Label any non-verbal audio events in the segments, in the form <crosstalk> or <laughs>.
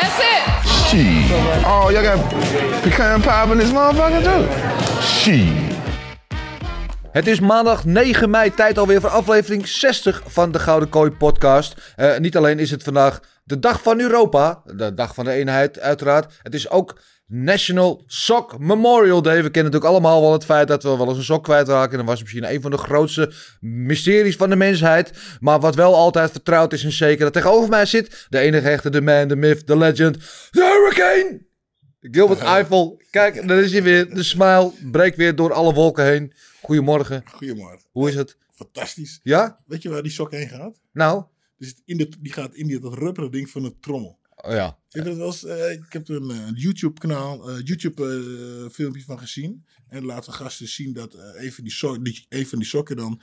That's it. Shit. Oh, y'all got pecan pie in this motherfucker too? Shit. Het is maandag 9 mei, tijd alweer voor aflevering 60 van de Gouden Kooi podcast. Eh, niet alleen is het vandaag de dag van Europa, de dag van de eenheid uiteraard. Het is ook National Sock Memorial Day. We kennen natuurlijk allemaal wel het feit dat we wel eens een sok kwijtraken. En dat was misschien een van de grootste mysteries van de mensheid. Maar wat wel altijd vertrouwd is en zeker dat tegenover mij zit. De enige echte, de man, de myth, de legend, de hurricane. Gilbert Eiffel. Kijk, daar is hij weer. De smile breekt weer door alle wolken heen. Goedemorgen. Goedemorgen. Hoe is het? Fantastisch. Ja? Weet je waar die sok heen gaat? Nou? Dus in de, die gaat in die, dat rubberen ding van een trommel. Oh ja. Dat wel eens, eh, ik heb er een eh, YouTube-kanaal, eh, YouTube-filmpje van gezien. En laten gasten zien dat een, van die die, een van die sokken dan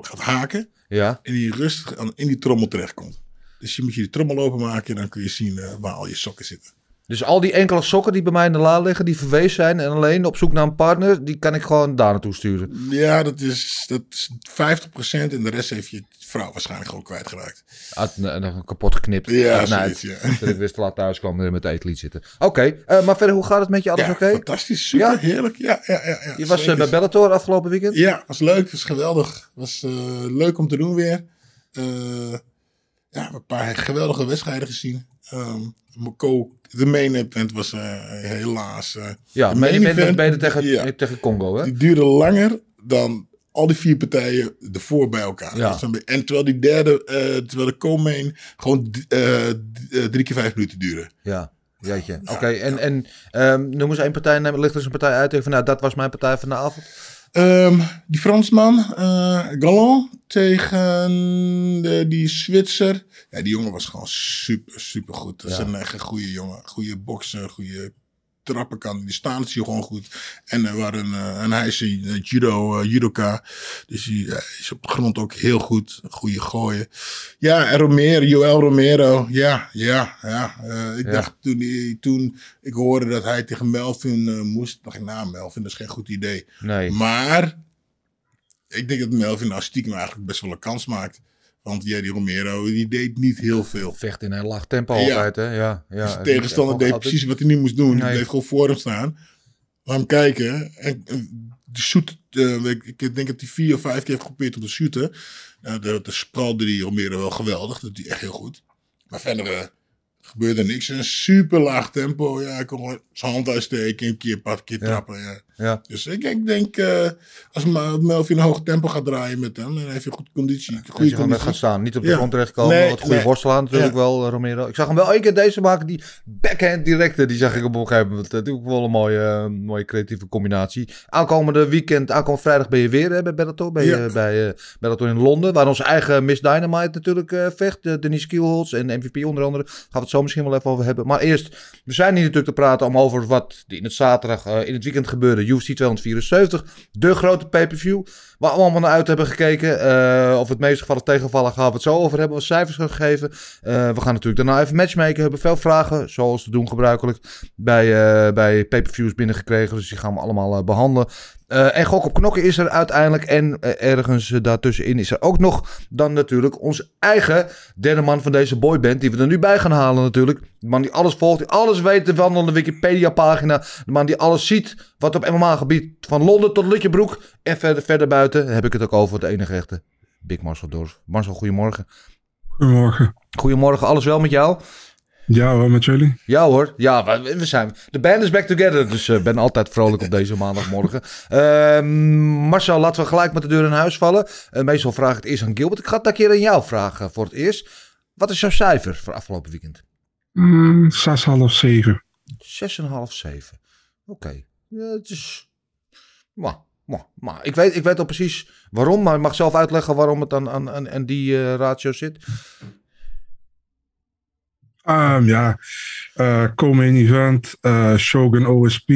gaat haken. Ja. En die rustig aan, in die trommel terechtkomt. Dus je moet je die trommel openmaken en dan kun je zien waar al je sokken zitten. Dus al die enkele sokken die bij mij in de la liggen, die verwees zijn en alleen op zoek naar een partner, die kan ik gewoon daar naartoe sturen. Ja, dat is, dat is 50% en de rest heeft je vrouw waarschijnlijk gewoon kwijtgeraakt. Uit, en dan kapot geknipt. Ja, zoiets, ja. Ik te laat thuis kwam en met het eetlied zitten. Oké, eh, maar verder, hoe gaat het met je? Alles Ja, oké? fantastisch, super, Ja? heerlijk. Ja, ja, ja, ja, Je was eh, bij Bellator afgelopen weekend? Ja, was leuk, was geweldig. Was eh, leuk om te doen weer. Ja, een paar geweldige wedstrijden gezien. Ehm Moko, de main event was helaas. Ja, de main event- beter tegen, ja, tegen Congo, hè? die duurde langer dan al die vier partijen ervoor bij elkaar. Ja. En terwijl die derde, eh, terwijl de co-main gewoon eh, eh, drie keer vijf minuten duurde. Ja, jeetje. Oké, en, en ehm, noem eens één partij, neem, ligt er eens een partij uit. Even, nou, dat was mijn partij van de avond. Ehm, die Fransman, Galland, tegen de, die Zwitser. Ja, die jongen was gewoon super, super goed. Dat is Ja. een echt een goede jongen. Goede bokser, goede trappen kan. Die staan hij gewoon goed. En, er waren, eh, en hij is een eh, judo, eh, judoka. Dus hij eh, is op de grond ook heel goed. Een goede gooien. Ja, en Romero, Joel Romero. Ja, ja, ja. Eh, ik Ja. dacht toen, toen ik hoorde dat hij tegen Melvin eh, moest. dacht ik, nou Melvin, dat is geen goed idee. Nee. Maar ik denk dat Melvin nou stiekem eigenlijk best wel een kans maakt. Want die Romero, die deed niet heel veel. Vecht in een laag tempo Ja. altijd, hè? Ja, ja. Dus de tegenstander deed precies wat hij niet moest doen. Nee. Hij bleef gewoon voor hem staan. Laat hem kijken. En, en de shoot, eh, ik, ik denk dat hij vier of vijf keer heeft geprobeerd om te shooten. Nou, de, de spralde die Romero wel geweldig. Dat hij echt heel goed. Maar verder eh, gebeurde niks. Een super laag tempo. Ja, hij kon gewoon zijn hand uitsteken. Een keer, een paar keer trappen. Ja. Ja. Dus ik, ik denk, eh, als Melvin een hoog tempo gaat draaien met hem, dan heeft hij goed conditie. Goede gewoon conditie. gaan staan. Niet op de Ja. grond terechtkomen. Nee, wat goede nee. worstelaar natuurlijk Ja. wel, eh, Romero. Ik zag hem wel één keer deze maken. Die backhand directe. Die zag ik op een gegeven moment. Dat is ook wel een mooie, eh, mooie creatieve combinatie. Aankomende weekend, aankomende vrijdag ben je weer hè, bij Bellator. Ben je Ja. bij Bellator in Londen. Waar onze eigen Miss Dynamite natuurlijk vecht. Denise Kielholz en MVP onder andere. Gaan we het zo misschien wel even over hebben. Maar eerst, we zijn hier natuurlijk te praten om over wat in het zaterdag, in het weekend gebeurde. UFC 274. De grote pay-per-view. Waar we allemaal naar uit hebben gekeken. Eh, of het meest gevallen tegenvallen gaan we het zo over hebben. We cijfers gaan geven. Eh, we gaan natuurlijk daarna even matchmaken. We hebben veel vragen, zoals te doen gebruikelijk, bij, eh, bij pay-per-views binnengekregen. Dus die gaan we allemaal eh, behandelen. Eh, en gok op knokken is er uiteindelijk. En eh, ergens eh, daartussenin is er ook nog dan natuurlijk onze eigen derde man van deze boyband. Die we er nu bij gaan halen natuurlijk. De man die alles volgt, die alles weet van de Wikipedia pagina. De man die alles ziet wat op MMA gebied van Londen tot Lutjebroek. En verder, verder buiten heb ik het ook over de enige echte Big Marcel Dorf. Marcel, goedemorgen. Goedemorgen. Goedemorgen, alles wel met jou? Ja hoor, met jullie. Ja hoor, ja, we, we zijn. De band is back together, dus ik ben altijd vrolijk op deze maandagmorgen. <laughs> Ehm, Marcel, laten we gelijk met de deur in huis vallen. Eh, meestal vraag ik het eerst aan Gilbert. Ik ga het een keer aan jou vragen voor het eerst. Wat is jouw cijfer voor afgelopen weekend? Mm, zes, half zeven. 6,5, 7. Oké, ja, het is... Maar, maar, maar ik, weet, ik weet al precies waarom, maar ik mag zelf uitleggen waarom het aan, aan, aan, aan die eh, ratio zit. Ehm, ja, Co-Main Event, eh, Shogun OSP.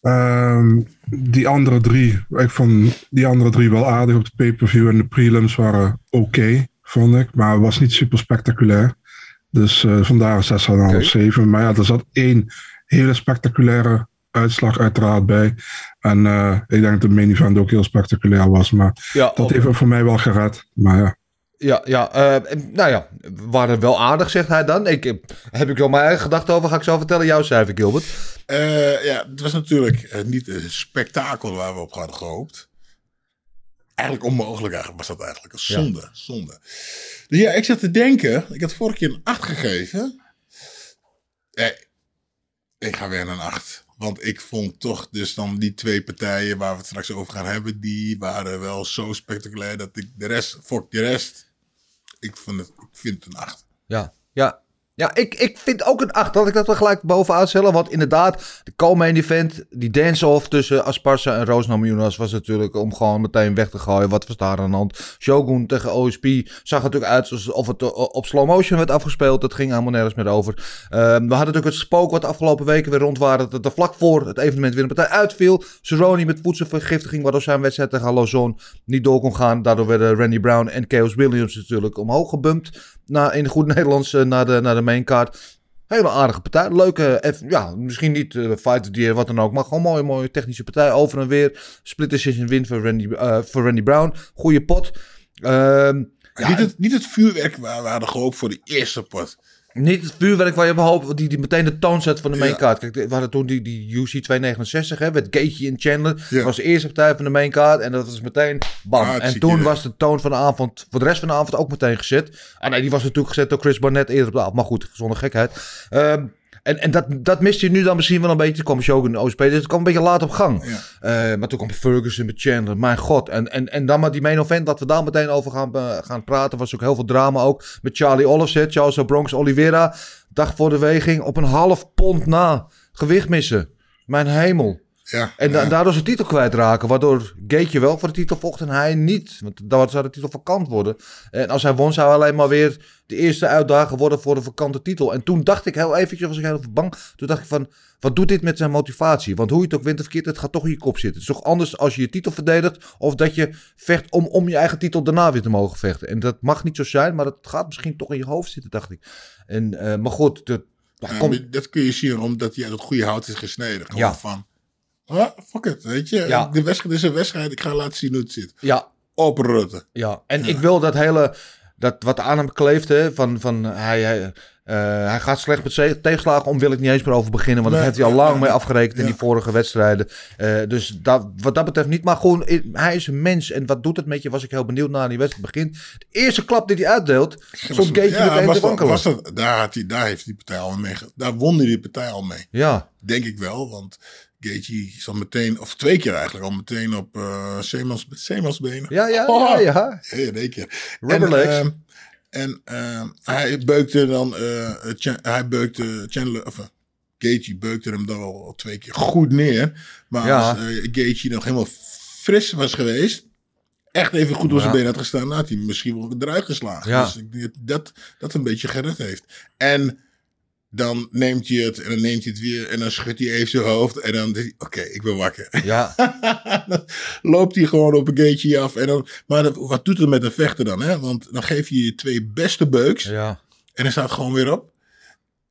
Ehm, die andere drie, ik vond die andere drie wel aardig op de pay-per-view. En de prelims waren oké, vond ik. Maar het was niet super spectaculair. Dus eh, vandaar een 6,5 of 7. Maar ja, er zat één hele spectaculaire uitslag uiteraard bij. En eh, ik denk dat de main event ook heel spectaculair was. Maar Ja, dat ook- heeft voor mij wel gered. Maar ja. Ja, ja eh, nou ja, waren wel aardig, zegt hij dan. Ik, eh, heb ik wel mijn eigen gedachten over, ga ik zo vertellen. Jouw cijfer, Gilbert. Eh, ja, het was natuurlijk niet een spektakel waar we op hadden gehoopt. Eigenlijk onmogelijk eigenlijk was dat eigenlijk. Een zonde, zonde. Dus ja, ik zat te denken. Ik had vorige keer een 8 gegeven. Nee, ik ga weer naar een 8. Want ik vond toch dus dan die twee partijen waar we het straks over gaan hebben, die waren wel zo spectaculair dat ik de rest, fuck de rest. Ik, vond het, ik vind het een 8. Ja, ja. Ja, ik, ik vind ook een 8. Dat ik dat er gelijk bovenaan stellen. Want inderdaad, de co-main event, die dance-off tussen Asparza en Roos Namajunas was natuurlijk om gewoon meteen weg te gooien. Wat was daar aan de hand? Shogun tegen OSP zag natuurlijk uit alsof het eh, op slow motion werd afgespeeld. Dat ging helemaal nergens meer over. Ehm, we hadden natuurlijk het spook wat de afgelopen weken weer rond waren. Dat er vlak voor het evenement weer een partij uitviel. Cerrone met voedselvergiftiging, waardoor zijn wedstrijd tegen Lozon niet door kon gaan. Daardoor werden Randy Brown en Chaos Williams natuurlijk omhoog gebumpt. Na, in goed Nederlands eh, naar, de, naar de main card. Hele aardige partij. Leuke, eff- ja, misschien niet eh fight of the year, wat dan ook. Maar gewoon mooie, mooie technische partij. Over en weer. Split decision win voor Randy, eh, voor Randy Brown. Goeie pot. Ehm, ja, niet, het, niet het vuurwerk waar we hadden gehoopt voor de eerste pot. Niet het vuurwerk waar je op hoopt, die, die meteen de toon zet van de main Ja. card. Kijk, we hadden toen die, die UC 269, hè, met Gaethje en Chandler. Ja. Dat was de eerste partij van de main card en dat was meteen bam. en Hartstikke toen was de toon van de avond, voor de rest van de avond ook meteen gezet. Ah nee, die was natuurlijk gezet door Chris Barnett eerder op de avond. Maar goed, zonder gekheid. Ehm, en en dat, dat mist je nu dan misschien wel een beetje. Toen kwam Shogun OSP, dus het kwam een beetje laat op gang. Ja. Eh, maar toen kwam Ferguson met Chandler. Mijn god. En, en, en dan maar die main event, dat we daar meteen over gaan, eh, gaan praten. Was ook heel veel drama ook. Met Charlie Oliveset, Charles Bronx Oliveira. Dag voor de weging op een half pond na. Gewicht missen. Mijn hemel. Ja, En da- ja. daardoor zijn titel kwijtraken. Waardoor Gaetje wel voor de titel vocht en hij niet. Want dan zou de titel vakant worden. En als hij won zou hij alleen maar weer de eerste uitdager worden voor de vakante titel. En toen dacht ik heel eventjes, was ik heel even bang. Toen dacht ik van, wat doet dit met zijn motivatie? Want hoe je het ook wint of verkeerd, het gaat toch in je kop zitten. Het is toch anders als je je titel verdedigt. Of dat je vecht om, om je eigen titel daarna weer te mogen vechten. En dat mag niet zo zijn, maar dat gaat misschien toch in je hoofd zitten, dacht ik. En, eh, maar goed, de, Ja, dat kun je zien omdat hij uit het goede hout is gesneden. Gewoon Ja. van, ah, fuck it, weet je. Ja. De wedstrijd is een wedstrijd, ik ga laten zien hoe het zit. ja, Openrutten. Ja, en ik wil dat hele, dat wat aan hem kleeft, hè, van, van hij, hij, eh, hij gaat slecht met tegenslagen om, wil ik niet eens meer over beginnen, want Nee, daar heeft hij al lang mee afgerekend in die vorige wedstrijden. Eh, dus dat, wat dat betreft niet, maar gewoon, hij is een mens en wat doet het met je, was ik heel benieuwd naar die wedstrijd begint. De eerste klap die hij uitdeelt, stond Gaetje Ja, meteen was te dat, wankelen. was dat, daar, had hij, daar heeft die partij al mee. Daar won hij die partij al mee. Ja, Denk ik wel, want Gaethje zat meteen, of twee keer eigenlijk, al meteen op uh, ja, ja, Oh. ja, ja. Ja, in één keer. En, ehm, en ehm, hij beukte dan, eh, hij beukte Chandler, of uh, Gaethje beukte hem dan al twee keer goed neer. Maar Ja. als uh, Gaethje nog helemaal fris was geweest, echt even goed op zijn Ja. been had gestaan, had hij misschien wel eruit geslagen. Ja. Dus ik denk dat dat een beetje gered heeft. En dan neemt hij het en dan neemt hij het weer en dan schudt hij even zijn hoofd en dan denkt hij, oké, ik ben wakker. ja. <laughs> dan loopt hij gewoon op een gateje af. En dan, maar dat- wat doet het met een vechter dan? Hè? Want dan geef je je twee beste beuks. ja. En dan staat het gewoon weer op.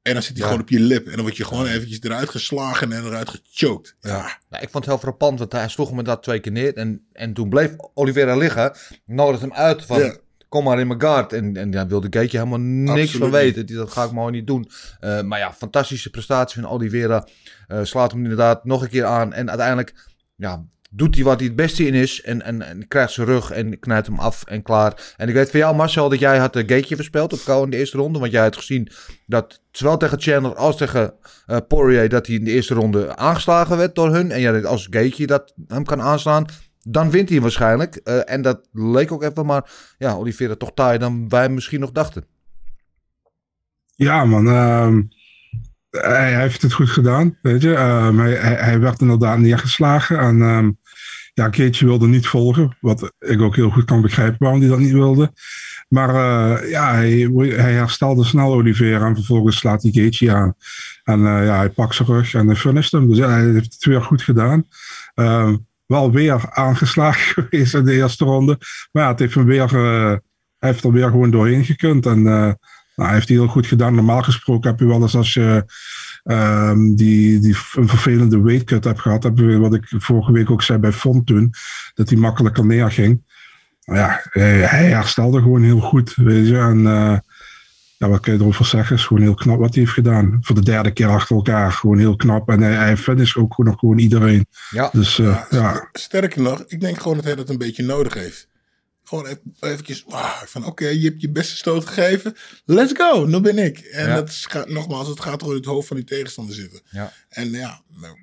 En dan zit hij Ja. gewoon op je lip. En dan word je gewoon eventjes eruit geslagen en eruit gechoked. Ja. Nou, ik vond het heel frappant, want hij sloeg hem inderdaad twee keer neer. En, en toen bleef Oliveira liggen, nodigde hem uit van... Ja. Kom maar in mijn guard. En, en daar wilde Gaetje helemaal niks Absoluut van weten. Die- Dat ga ik maar niet doen. Eh, maar ja, fantastische prestatie van Oliveira. Eh, slaat hem inderdaad nog een keer aan. En uiteindelijk ja, doet hij wat hij het beste in is. En, en, en krijgt zijn rug en knijpt hem af en klaar. En ik weet van jou, Marcel, dat jij had de Gaetje verspeeld op kou in de eerste ronde. Want jij had gezien dat zowel tegen Chandler als tegen eh, Poirier... dat hij in de eerste ronde aangeslagen werd door hun. En jij denkt, als Gaethje dat hem kan aanslaan... Dan wint hij waarschijnlijk. Eh, en dat leek ook even, maar ja, Oliveira toch taaier dan wij misschien nog dachten. Ja, man. ehm, hij, heeft het goed gedaan, weet je. Ehm, hij, hij, werd inderdaad neergeslagen. En ehm ja, Gaethje wilde niet volgen. Wat ik ook heel goed kan begrijpen waarom hij dat niet wilde. Maar eh, ja, hij, hij herstelde snel Oliveira en vervolgens slaat hij Gaethje aan. En eh, ja, hij pakt zijn rug en hij finished hem. Dus hij heeft het weer goed gedaan. Wel weer aangeslagen <laughs> geweest in de eerste ronde. Maar ja, het heeft hem weer, eh, hij heeft er weer gewoon doorheen gekund. En eh, nou, hij heeft het heel goed gedaan. Normaal gesproken heb je wel eens als je ehm, die, die een vervelende weightcut hebt gehad. Heb je, wat ik vorige week ook zei bij Font toen. Dat hij makkelijker neerging. Maar ja, hij, hij herstelde gewoon heel goed. Weet je. En eh, ja, wat kun je erover zeggen? is gewoon heel knap wat hij heeft gedaan. Voor de derde keer achter elkaar. Gewoon heel knap. En hij, hij finisht ook gewoon, nog gewoon iedereen. Ja. Dus eh, ja, Sterker nog, ik denk gewoon dat hij dat een beetje nodig heeft. Gewoon even, eventjes, ah, van oké, je hebt je beste stoot gegeven. Let's go, nu ben ik. En Ja. dat is, gaat- nogmaals, het gaat gewoon in het hoofd van die tegenstander zitten. Ja. En ja, nou,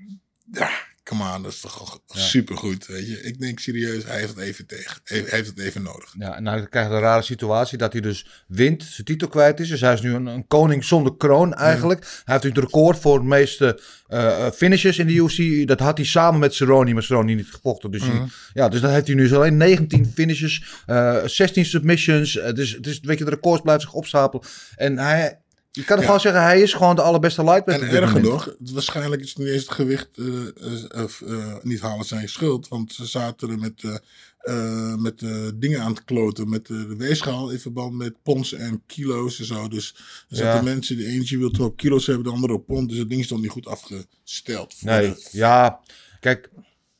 ja, come on, dat is toch al supergoed, weet je. Ik denk serieus, hij heeft het even tegen. Hij heeft het even nodig. Ja, en dan krijg je een rare situatie dat hij dus wint, zijn titel kwijt is. Dus hij is nu een, een koning zonder kroon eigenlijk. Hij heeft nu het record voor de meeste eh, finishes in de UFC. Dat had hij samen met Cerrone, maar Cerrone niet gevochten. Dus, hij- ja, dus dan heeft hij nu zo alleen 19 finishes, eh 16 submissions. Eh, dus, dus weet je, de records blijven zich opstapelen. En hij, je kan Ja. gewoon zeggen, hij is gewoon de allerbeste lightweight. En erger nog, het- waarschijnlijk is het niet eens het gewicht eh, eh, of, eh, niet halen zijn schuld. Want ze zaten er met, eh, eh, met eh, dingen aan het kloten. Met de weegschaal in verband met pons en kilo's en zo. Dus er zaten Ja. mensen, de eentje wil toch op kilo's hebben, de andere op pond. Dus het ding is dan niet goed afgesteld. voor Nee, de- ja, kijk,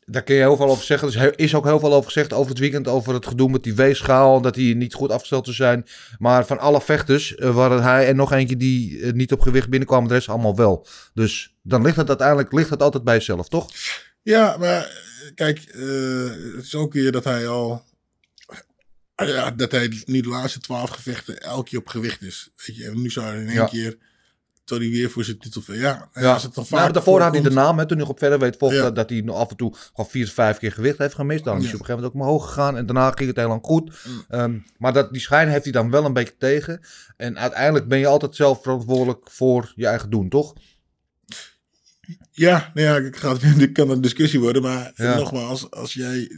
daar kun je heel veel over zeggen. Er is ook heel veel over gezegd over het weekend, over het gedoe met die weegschaal, dat die niet goed afgesteld zou zijn. Maar van alle vechters eh, waren hij en nog eentje die eh, niet op gewicht binnenkwamen, de rest allemaal wel. Dus dan ligt het uiteindelijk ligt het altijd bij jezelf, toch? Ja, maar eh, kijk, eh, het is ook weer dat hij al. Ja, dat hij niet de laatste twaalf gevechten elke keer op gewicht is. Weet je, en nu zou hij in één Ja. keer. Tot hij weer voor zijn titel. Ja, Ja, als het dan nou, daarvoor had hij de naam, hè, toen hij op verder weet vocht, Ja. dat, dat hij af en toe gewoon vier, vijf keer gewicht heeft gemist. Dan is hij op een gegeven moment ook omhoog gegaan en daarna ging het heel lang goed. Mm. Ehm, maar dat, die schijn heeft hij dan wel een beetje tegen. En uiteindelijk ben je altijd zelf verantwoordelijk voor je eigen doen, toch? Ja, nou ja, ik ga, dit kan een discussie worden. Maar Ja. nogmaals, als jij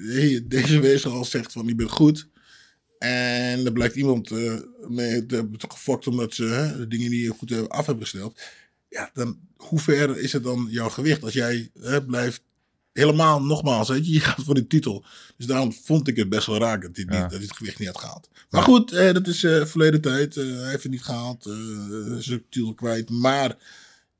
deze wezen al zegt van je bent goed. En er blijkt iemand eh mee te hebben gefokt omdat ze hè, de dingen niet goed hebben af hebben gesteld. Ja, dan hoe ver is het dan jouw gewicht als jij hè, blijft helemaal nogmaals, weet je, je gaat voor de titel. Dus daarom vond ik het best wel raak dat hij, niet, dat hij het gewicht niet had gehaald. Maar goed, eh, dat is eh, verleden tijd. Eh, hij heeft het niet gehaald. eh zijn titel kwijt. Maar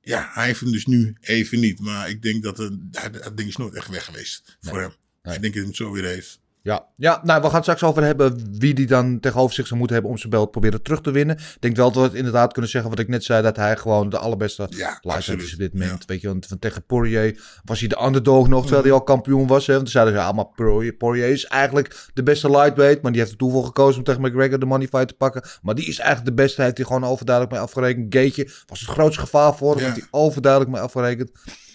ja, hij heeft hem dus nu even niet. Maar ik denk dat het, dat, ding is nooit echt weg geweest voor hem. Nee. Ik denk dat hij het zo weer heeft. Ja, ja nou, we gaan het straks over hebben wie die dan tegenover zich zou moeten hebben om zijn belt proberen terug te winnen. Ik denk wel dat we het inderdaad kunnen zeggen wat ik net zei, dat hij gewoon de allerbeste Ja, is op dit moment. Ja. Weet je, want van tegen Poirier was hij de underdog nog, terwijl hij al kampioen was. Hè? Want toen zeiden ze, ja, maar Poirier, Poirier is eigenlijk de beste lightweight, maar die heeft er toen voor gekozen om tegen McGregor de money fight te pakken. Maar die is eigenlijk de beste, hij heeft hij gewoon overduidelijk mee afgerekend. Gaetje was het grootste gevaar voor hem, Ja. heeft hij overduidelijk mee afgerekend.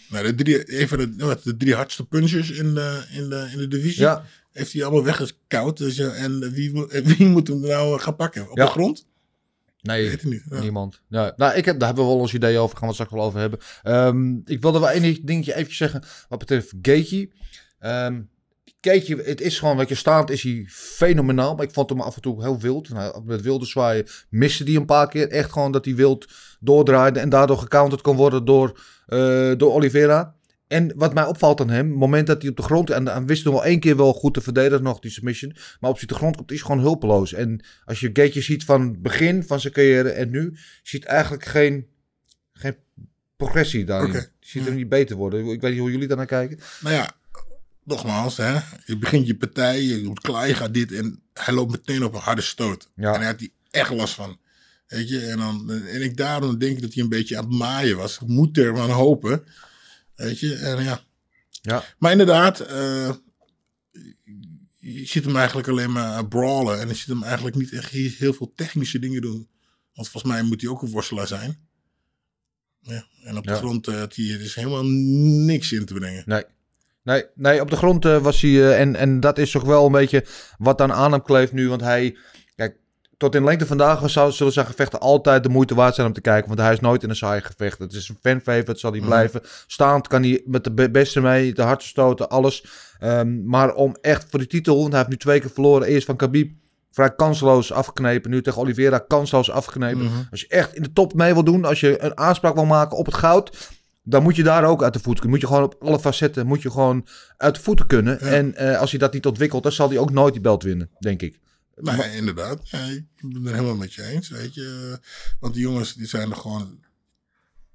Nou, de drie, even de, de drie hardste punchers in de, in de, in de divisie. Ja, Heeft hij allemaal weggekoud. Dus, ja, en wie, wie <laughs> moet hem nou gaan pakken? Op Ja. de grond? nee. Weet niet. Ja. Niemand. Ja, nou, ik heb, daar hebben we wel ons idee over. Gaan we het straks wel over hebben. Ehm, ik wilde wel één dingetje even zeggen. Wat betreft Gaethje. Ehm Gaethje, het is gewoon, wat je staand is hij fenomenaal. Maar ik vond hem af en toe heel wild. Nou, met wilde zwaaien miste hij een paar keer. Echt gewoon dat hij wild doordraaide. En daardoor gecounterd kon worden door, eh, door Oliveira. En wat mij opvalt aan hem, het moment dat hij op de grond... en hij wist nog wel één keer wel goed te verdedigen nog, die submission. Maar op de grond komt, is gewoon hulpeloos. En als je Gaethje ziet van het begin van zijn carrière en nu... ziet eigenlijk geen, geen progressie daarin. Je ziet hem niet beter worden. Ik weet niet hoe jullie daarnaar kijken. Nou ja, nogmaals, hè, je begint je partij, je doet klaar, je gaat dit en hij loopt meteen op een harde stoot. Ja. En hij had die echt last van. Weet je, en, dan, en ik daarom denk dat hij een beetje aan het maaien was. Ik moet er maar hopen. Weet je, en ja. Ja. Maar inderdaad, eh, je ziet hem eigenlijk alleen maar brawlen. En je ziet hem eigenlijk niet echt heel veel technische dingen doen. Want volgens mij moet hij ook een worstelaar zijn. Ja, en op de Ja. grond eh, had hij er dus helemaal niks in te brengen. Nee. Nee, nee op de grond eh, was hij. eh, en, en dat is toch wel een beetje wat dan aan hem kleeft nu. Want hij. Tot in lengte vandaag zou, zullen zijn gevechten altijd de moeite waard zijn om te kijken. Want hij is nooit in een saai gevecht. Het is een fanfavorite, zal hij Mhm. blijven. Staand kan hij met de be- beste mee, de hardste stoten, alles. Ehm, maar om echt voor de titel, want hij heeft nu twee keer verloren. Eerst van Khabib. vrij kansloos afgeknepen. Nu tegen Oliveira kansloos afgeknepen. Als je echt in de top mee wil doen, als je een aanspraak wil maken op het goud, dan moet je daar ook uit de voeten kunnen. Moet je gewoon op alle facetten moet je gewoon uit de voeten kunnen. En eh, als hij dat niet ontwikkelt, dan zal hij ook nooit die belt winnen, denk ik. Nee, inderdaad. Ja, ik ben het helemaal met je eens, weet je. Want die jongens die zijn er gewoon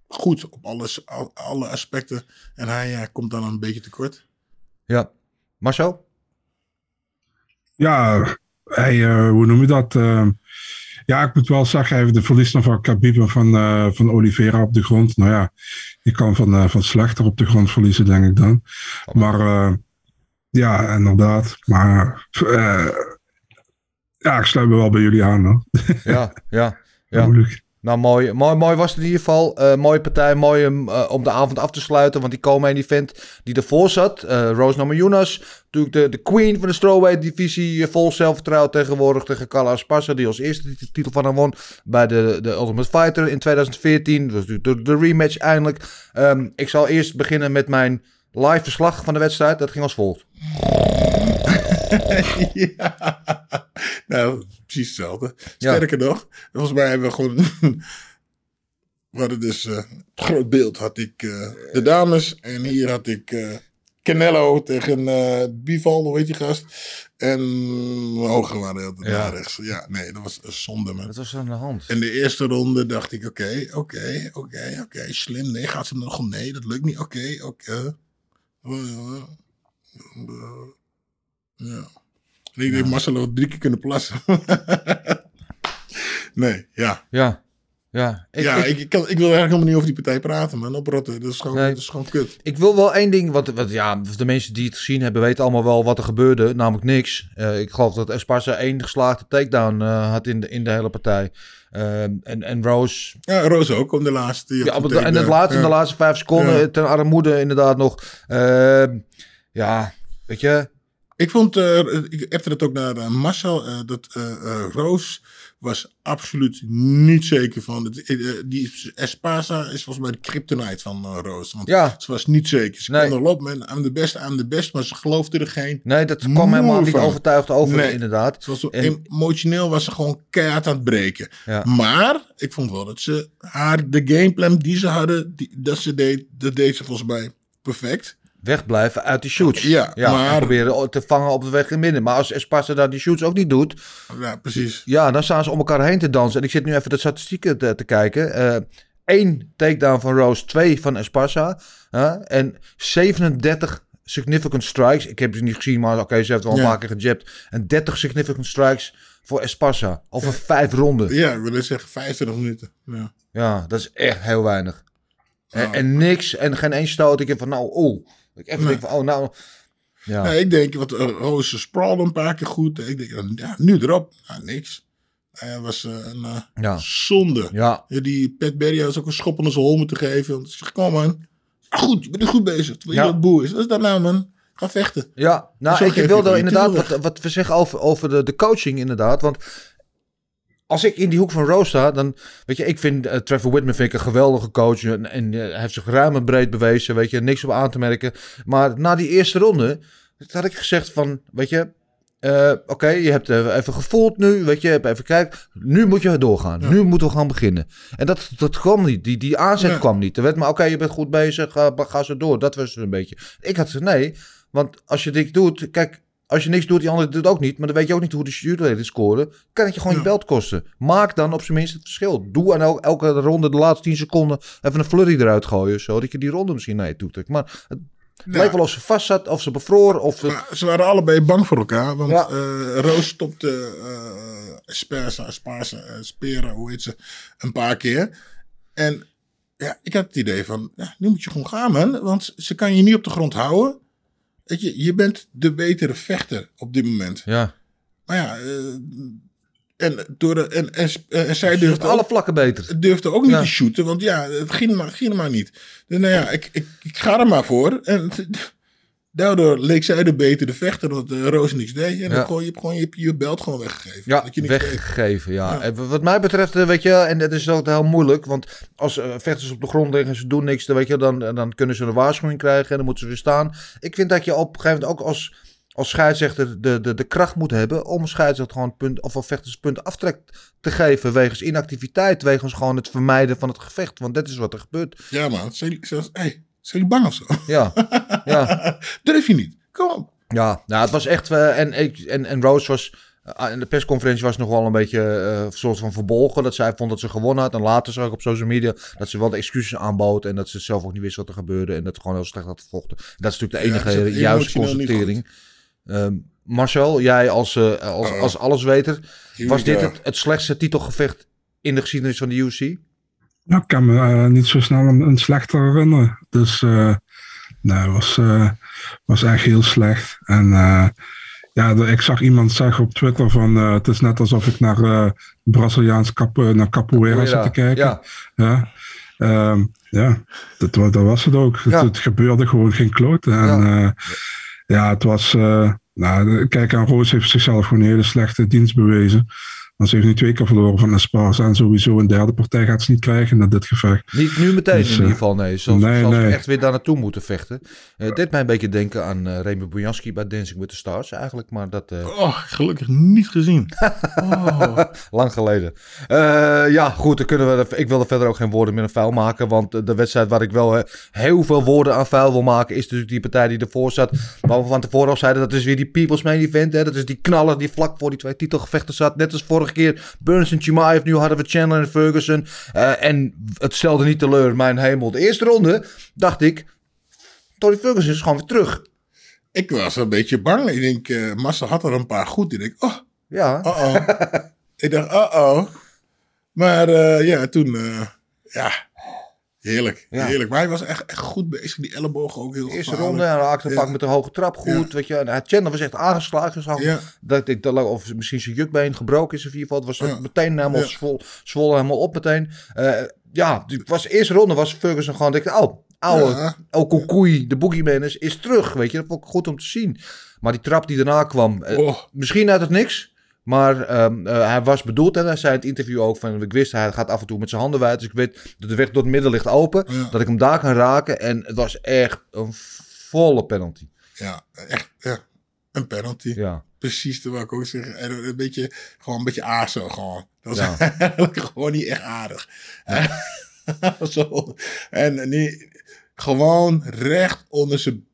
goed op alles, al- alle aspecten. En hij ja, komt dan een beetje tekort. Ja. Marcel? Ja, hij, eh, hoe noem je dat? Eh, ja, ik moet wel zeggen, heeft de verlies van Khabib en van, eh, van Oliveira op de grond. Nou ja, je kan van, eh, van slechter op de grond verliezen, denk ik dan. Maar eh, ja, inderdaad. Maar eh, ja, ik sluit me wel bij jullie aan. Hoor. Ja, <laughs> ja. ja. Moeilijk. Nou, mooi, mooi, mooi was het in ieder geval. Eh, mooie partij, mooi om, eh, om de avond af te sluiten. Want die komen in event die ervoor zat. eh Rose Namajunas, natuurlijk de, de queen van de strawweight divisie. vol zelfvertrouwen tegenwoordig tegen Carla Esparza. Die als eerste de titel van haar won bij de, de Ultimate Fighter in 2014. Dat was natuurlijk de, de rematch eindelijk. Ehm, ik zal eerst beginnen met mijn live verslag van de wedstrijd. Dat ging als volgt. <laughs> ja. Nou, precies hetzelfde. Sterker nog, volgens mij hebben we gewoon... <laughs> we hadden dus eh, groot beeld had ik eh, de dames. En hier had ik eh, Canelo tegen eh Bival, hoe heet die gast? En mijn ogen waren heel Ja. rechts. Ja, nee, dat was een zonde, man. Dat was aan de hand. In de eerste ronde dacht ik, oké, oké, oké, oké, slim. Nee, gaat ze nog? Nee, dat lukt niet. Oké, oké. Ja. En ik denk, Marcel had drie keer kunnen plassen. <laughs> nee, ja. Ja, ja. Ik, ja, ik- ik, ik, kan, ik wil eigenlijk helemaal niet over die partij praten, man. Oprotten, dat is gewoon, Nee. dat is gewoon kut. Ik wil wel één ding, wat, wat ja, de mensen die het gezien hebben weten allemaal wel wat er gebeurde, namelijk niks. Eh, ik geloof dat Esparza één geslaagde takedown eh, had in de, in de hele partij. Eh, en, en Rose, Ja, Roos ook, om de laatste. ja, op en het laatste, in de laatste vijf seconden, ten armoede inderdaad nog. Eh, ja, weet je, Ik vond, eh, ik appte het ook naar eh, Marcel, eh, dat Roos was absoluut niet zeker van. Het, die Esparza is volgens mij de kryptonite van Roos. Want Ja. ze was niet zeker. Ze Nee. kon erop met aan de best, aan de best, maar ze geloofde er geen. nee, dat kwam helemaal niet overtuigd over, Nee. inderdaad. Ze was zo En- emotioneel was ze gewoon keihard aan het breken. Ja. Maar ik vond wel dat ze haar, de gameplan die ze hadden, die, dat ze deed, dat deed ze volgens mij perfect. Wegblijven uit die shoots. Ja, maar- proberen te vangen op de weg in midden. Maar als Esparza daar die shoots ook niet doet, Ja, precies. Ja, dan staan ze om elkaar heen te dansen. En ik zit nu even de statistieken te, te kijken. Eén takedown van Rose, twee van Esparza. en 37 significant strikes. Ik heb ze niet gezien, maar oké, ze heeft wel een Ja. paar keer gejabt. En 30 significant strikes voor Esparza. Over vijf ronden. Ja, ik wil zeggen 25 minuten. Ja. Ja, dat is echt heel weinig. En, en niks, en geen één stoot. Ik heb van, nou, oh. Ik even Nee. denk van, oh, nou. Ja, Nee, ik denk, wat uh, Roos sprawlde een paar keer goed. Ik denk, ja, nu erop. Ja, niks. Hij was eh, een eh, Ja. zonde. ja, Ja, die Pat Berry had ook een schop onder zijn hol moeten geven. Want ik zeg, kom man. Ja, goed, je bent goed bezig. Terwijl Ja. je wat boe is. Wat is dat nou man? Ga vechten. Ja, nou, ik wilde inderdaad wat, wat we zeggen over, over de, de coaching, inderdaad. Want als ik in die hoek van Rose sta, dan weet je, ik vind eh, Trevor Whitman vind ik een geweldige coach. En, en eh, hij heeft zich ruim en breed bewezen, weet je, niks op aan te merken. Maar na die eerste ronde had ik gezegd van, weet je, eh, oké, je hebt even gevoeld nu, weet je, even kijken. Nu moet je doorgaan. Nu moeten we gaan beginnen. En dat, dat kwam niet. Die, die aanzet Ja. kwam niet. Er werd maar, oké, je bent goed bezig, ga, ga zo door. Dat was het een beetje. Ik had gezegd, nee, want als je dit doet, kijk, als je niks doet, die andere doet het ook niet, maar dan weet je ook niet hoe de juryleden scoren, kan het je gewoon je belt kosten. Maak dan op zijn minst het verschil. Doe aan el- elke ronde de laatste 10 seconden even een flurry eruit gooien, zodat je die ronde misschien naar je toe trekt. Maar het lijkt wel of ze vast zat, of ze bevroor, of ze... Ze waren allebei bang voor elkaar. Want Ja. eh, Roos stopte uh, Spersa, Sparsa, eh, Spera, hoe heet ze, een paar keer. En ja, ik had het idee van, ja, nu moet je gewoon gaan man. Want ze kan je niet op de grond houden. Weet je, je bent de betere vechter op dit moment. Ja, Maar ja, eh, en, door de, en, en, en zij durfde alle ook, vlakken beter. durfde ook niet Ja. te shooten. Want ja, het ging maar, ging maar niet. Dus nou ja, ik, ik, ik ga er maar voor. En daardoor leek zij de betere vechter, dat uh, Roos niks deed. En Ja. dan gewoon, je gewoon je, hebt je belt gewoon weggegeven. Ja, dat je niks weggegeven. Ja. Ja. En wat mij betreft, eh, weet je, en dat is ook heel moeilijk, want als eh, vechters op de grond liggen en ze doen niks, dan, weet je, dan, dan kunnen ze een waarschuwing krijgen en dan moeten ze weer staan. Ik vind dat je op een gegeven moment ook als, als scheidsrechter de, de, de kracht moet hebben om scheidsrechter gewoon punt, of een vechterspunt aftrek te geven wegens inactiviteit, wegens gewoon het vermijden van het gevecht. Want dat is wat er gebeurt. Ja, man. Hey, zijn jullie bang of zo? Ja, <laughs> ja. Durf je niet. Kom op. Ja, nou, het was echt. eh, en, ik, en, en Rose was. eh, in de persconferentie was nog wel een beetje eh, soort van verbolgen. Dat zij vond dat ze gewonnen had. En later zag ik op social media dat ze wel de excuses aanbood. En dat ze zelf ook niet wist wat er gebeurde. En dat gewoon heel slecht had gevochten. Dat is natuurlijk de enige is juiste constatering. Ehm, Marcel, jij als, eh, als, Oh. als allesweter. Was dit het, het slechtste titelgevecht in de geschiedenis van de UFC? Ja, ik kan me eh, niet zo snel een, een slechter herinneren. Dus eh nee, het was, eh, was echt heel slecht. En eh, ja, ik zag iemand zeggen op Twitter van eh, het is net alsof ik naar eh Braziliaans cap, eh, naar capoeira zit te kijken. Ja, Ja, Ehm, ja dat, dat was het ook. Ja. Het, het gebeurde gewoon geen klote. En Ja. ja, het was. eh, nou, kijk, aan Roos heeft zichzelf gewoon een hele slechte dienst bewezen. Want ze heeft nu twee keer verloren van Esparza. En sowieso een derde partij gaat ze niet krijgen na dit gevecht. Niet nu meteen Dus, in ieder eh, geval, nee. Zelfs nee. echt weer daar naartoe moeten vechten. Eh dit mij een beetje denken aan eh Remy Bojanski bij Dancing with the Stars eigenlijk. Maar dat... eh, Oh, gelukkig niet gezien. <laughs> Oh. Lang geleden. Eh, ja, goed, dan kunnen we, ik wil er verder ook geen woorden meer aan vuil maken. Want de wedstrijd waar ik wel heel veel woorden aan vuil wil maken... is natuurlijk die partij die ervoor zat. Waar we van tevoren al zeiden, dat is weer die People's Main Event. Hè? Dat is die knaller die vlak voor die twee titelgevechten zat. Net als vorige keer Burns en Chimaev. Nu hadden we Chandler en Ferguson. Eh, en het stelde niet teleur, mijn hemel. De eerste ronde dacht ik... Tony Ferguson is gewoon weer terug. Ik was een beetje bang. Ik denk, eh Massa had er een paar goed. Ik denk, oh, Ja, oh-oh. ik dacht, oh-oh. Maar eh, ja, toen, ja, heerlijk, Ja. heerlijk. Maar hij was echt, echt goed bezig. Die ellebogen ook heel de eerste ronde. Hij raakte een Ja. pak met een hoge trap goed. Weet je. En hij- Chandler was echt aangeslagen. Zag Ja. Dat ik, of misschien zijn jukbeen gebroken is of in ieder geval. Het was Ja. meteen helemaal Ja. zwol, zwollen helemaal op meteen. Eh, ja, die was, de eerste ronde was Ferguson gewoon, ik, oh, oude, Ja. El Kokoui, de boogeyman is, is terug, weet je. Dat vond ik goed om te zien. Maar die trap die daarna kwam, eh, Oh. misschien uit het niks. Maar ehm, eh, hij was bedoeld en hij zei in het interview ook van... Ik wist, hij gaat af en toe met zijn handen wijd. Dus ik weet dat de weg door het midden ligt open. Ja. Dat ik hem daar kan raken. En het was echt een volle penalty. Ja, echt. Een penalty. Ja. Precies, dat wou ik ook zeggen. En een beetje, gewoon een beetje aarzel gewoon. Dat was Ja. <laughs> eigenlijk gewoon niet echt aardig. <laughs> Zo. En nee, gewoon recht onder zijn,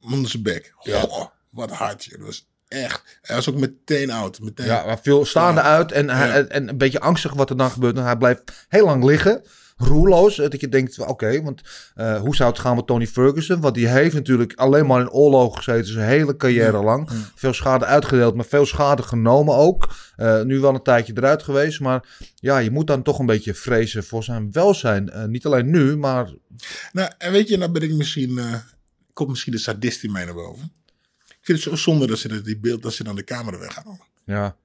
onder zijn bek. Goh, wat hard, joh. Dat was echt. Hij was ook meteen oud. Meteen. Ja, hij viel staande Ja. uit en, hij, Ja. en een beetje angstig wat er dan gebeurt. En hij blijft heel lang liggen, roerloos. eh, Dat je denkt, oké, want eh, hoe zou het gaan met Tony Ferguson? Want die heeft natuurlijk alleen maar in oorlog gezeten zijn hele carrière lang. Veel schade uitgedeeld, maar veel schade genomen ook. Eh, nu wel een tijdje eruit geweest, maar ja, je moet dan toch een beetje vrezen voor zijn welzijn. Niet alleen nu, maar Nou, en weet je, nou ben ik misschien. komt misschien de sadist in mij naar boven. Ik vind het zo zonde dat ze die beeld, dat ze dan de camera weghalen. ja.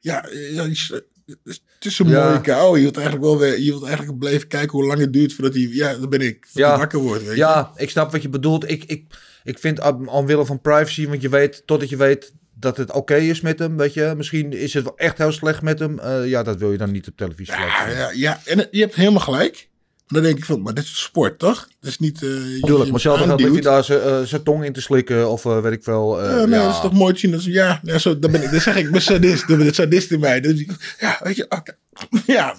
Ja, ja je- het is een Ja. mooie kou. Je wilt eigenlijk wel weer, je wilt eigenlijk blijven kijken hoe lang het duurt voordat hij, ja, dat ben ik, Ja. wakker wordt. Weet je? Ja, ik snap wat je bedoelt. Ik, ik, ik vind om- omwille van privacy, want je weet, totdat je weet dat het oké is met hem, weet je. Misschien is het wel echt heel slecht met hem. Eh, ja, dat wil je dan niet op televisie ja, ja, en je hebt helemaal gelijk. Dan denk ik van, maar dit is sport, toch? Dat is niet... je- Tuurlijk, maar zelf ligt hij aanduwt. daar zijn, eh, zijn tong in te slikken of eh, weet ik eh, Ja, nee, ja. dat is toch mooi te zien. Dat is, ja, ja zo, dan, ben ik, dan zeg ik, ben sadist. Ben ik sadist in mij. Dus ja, weet je, ja,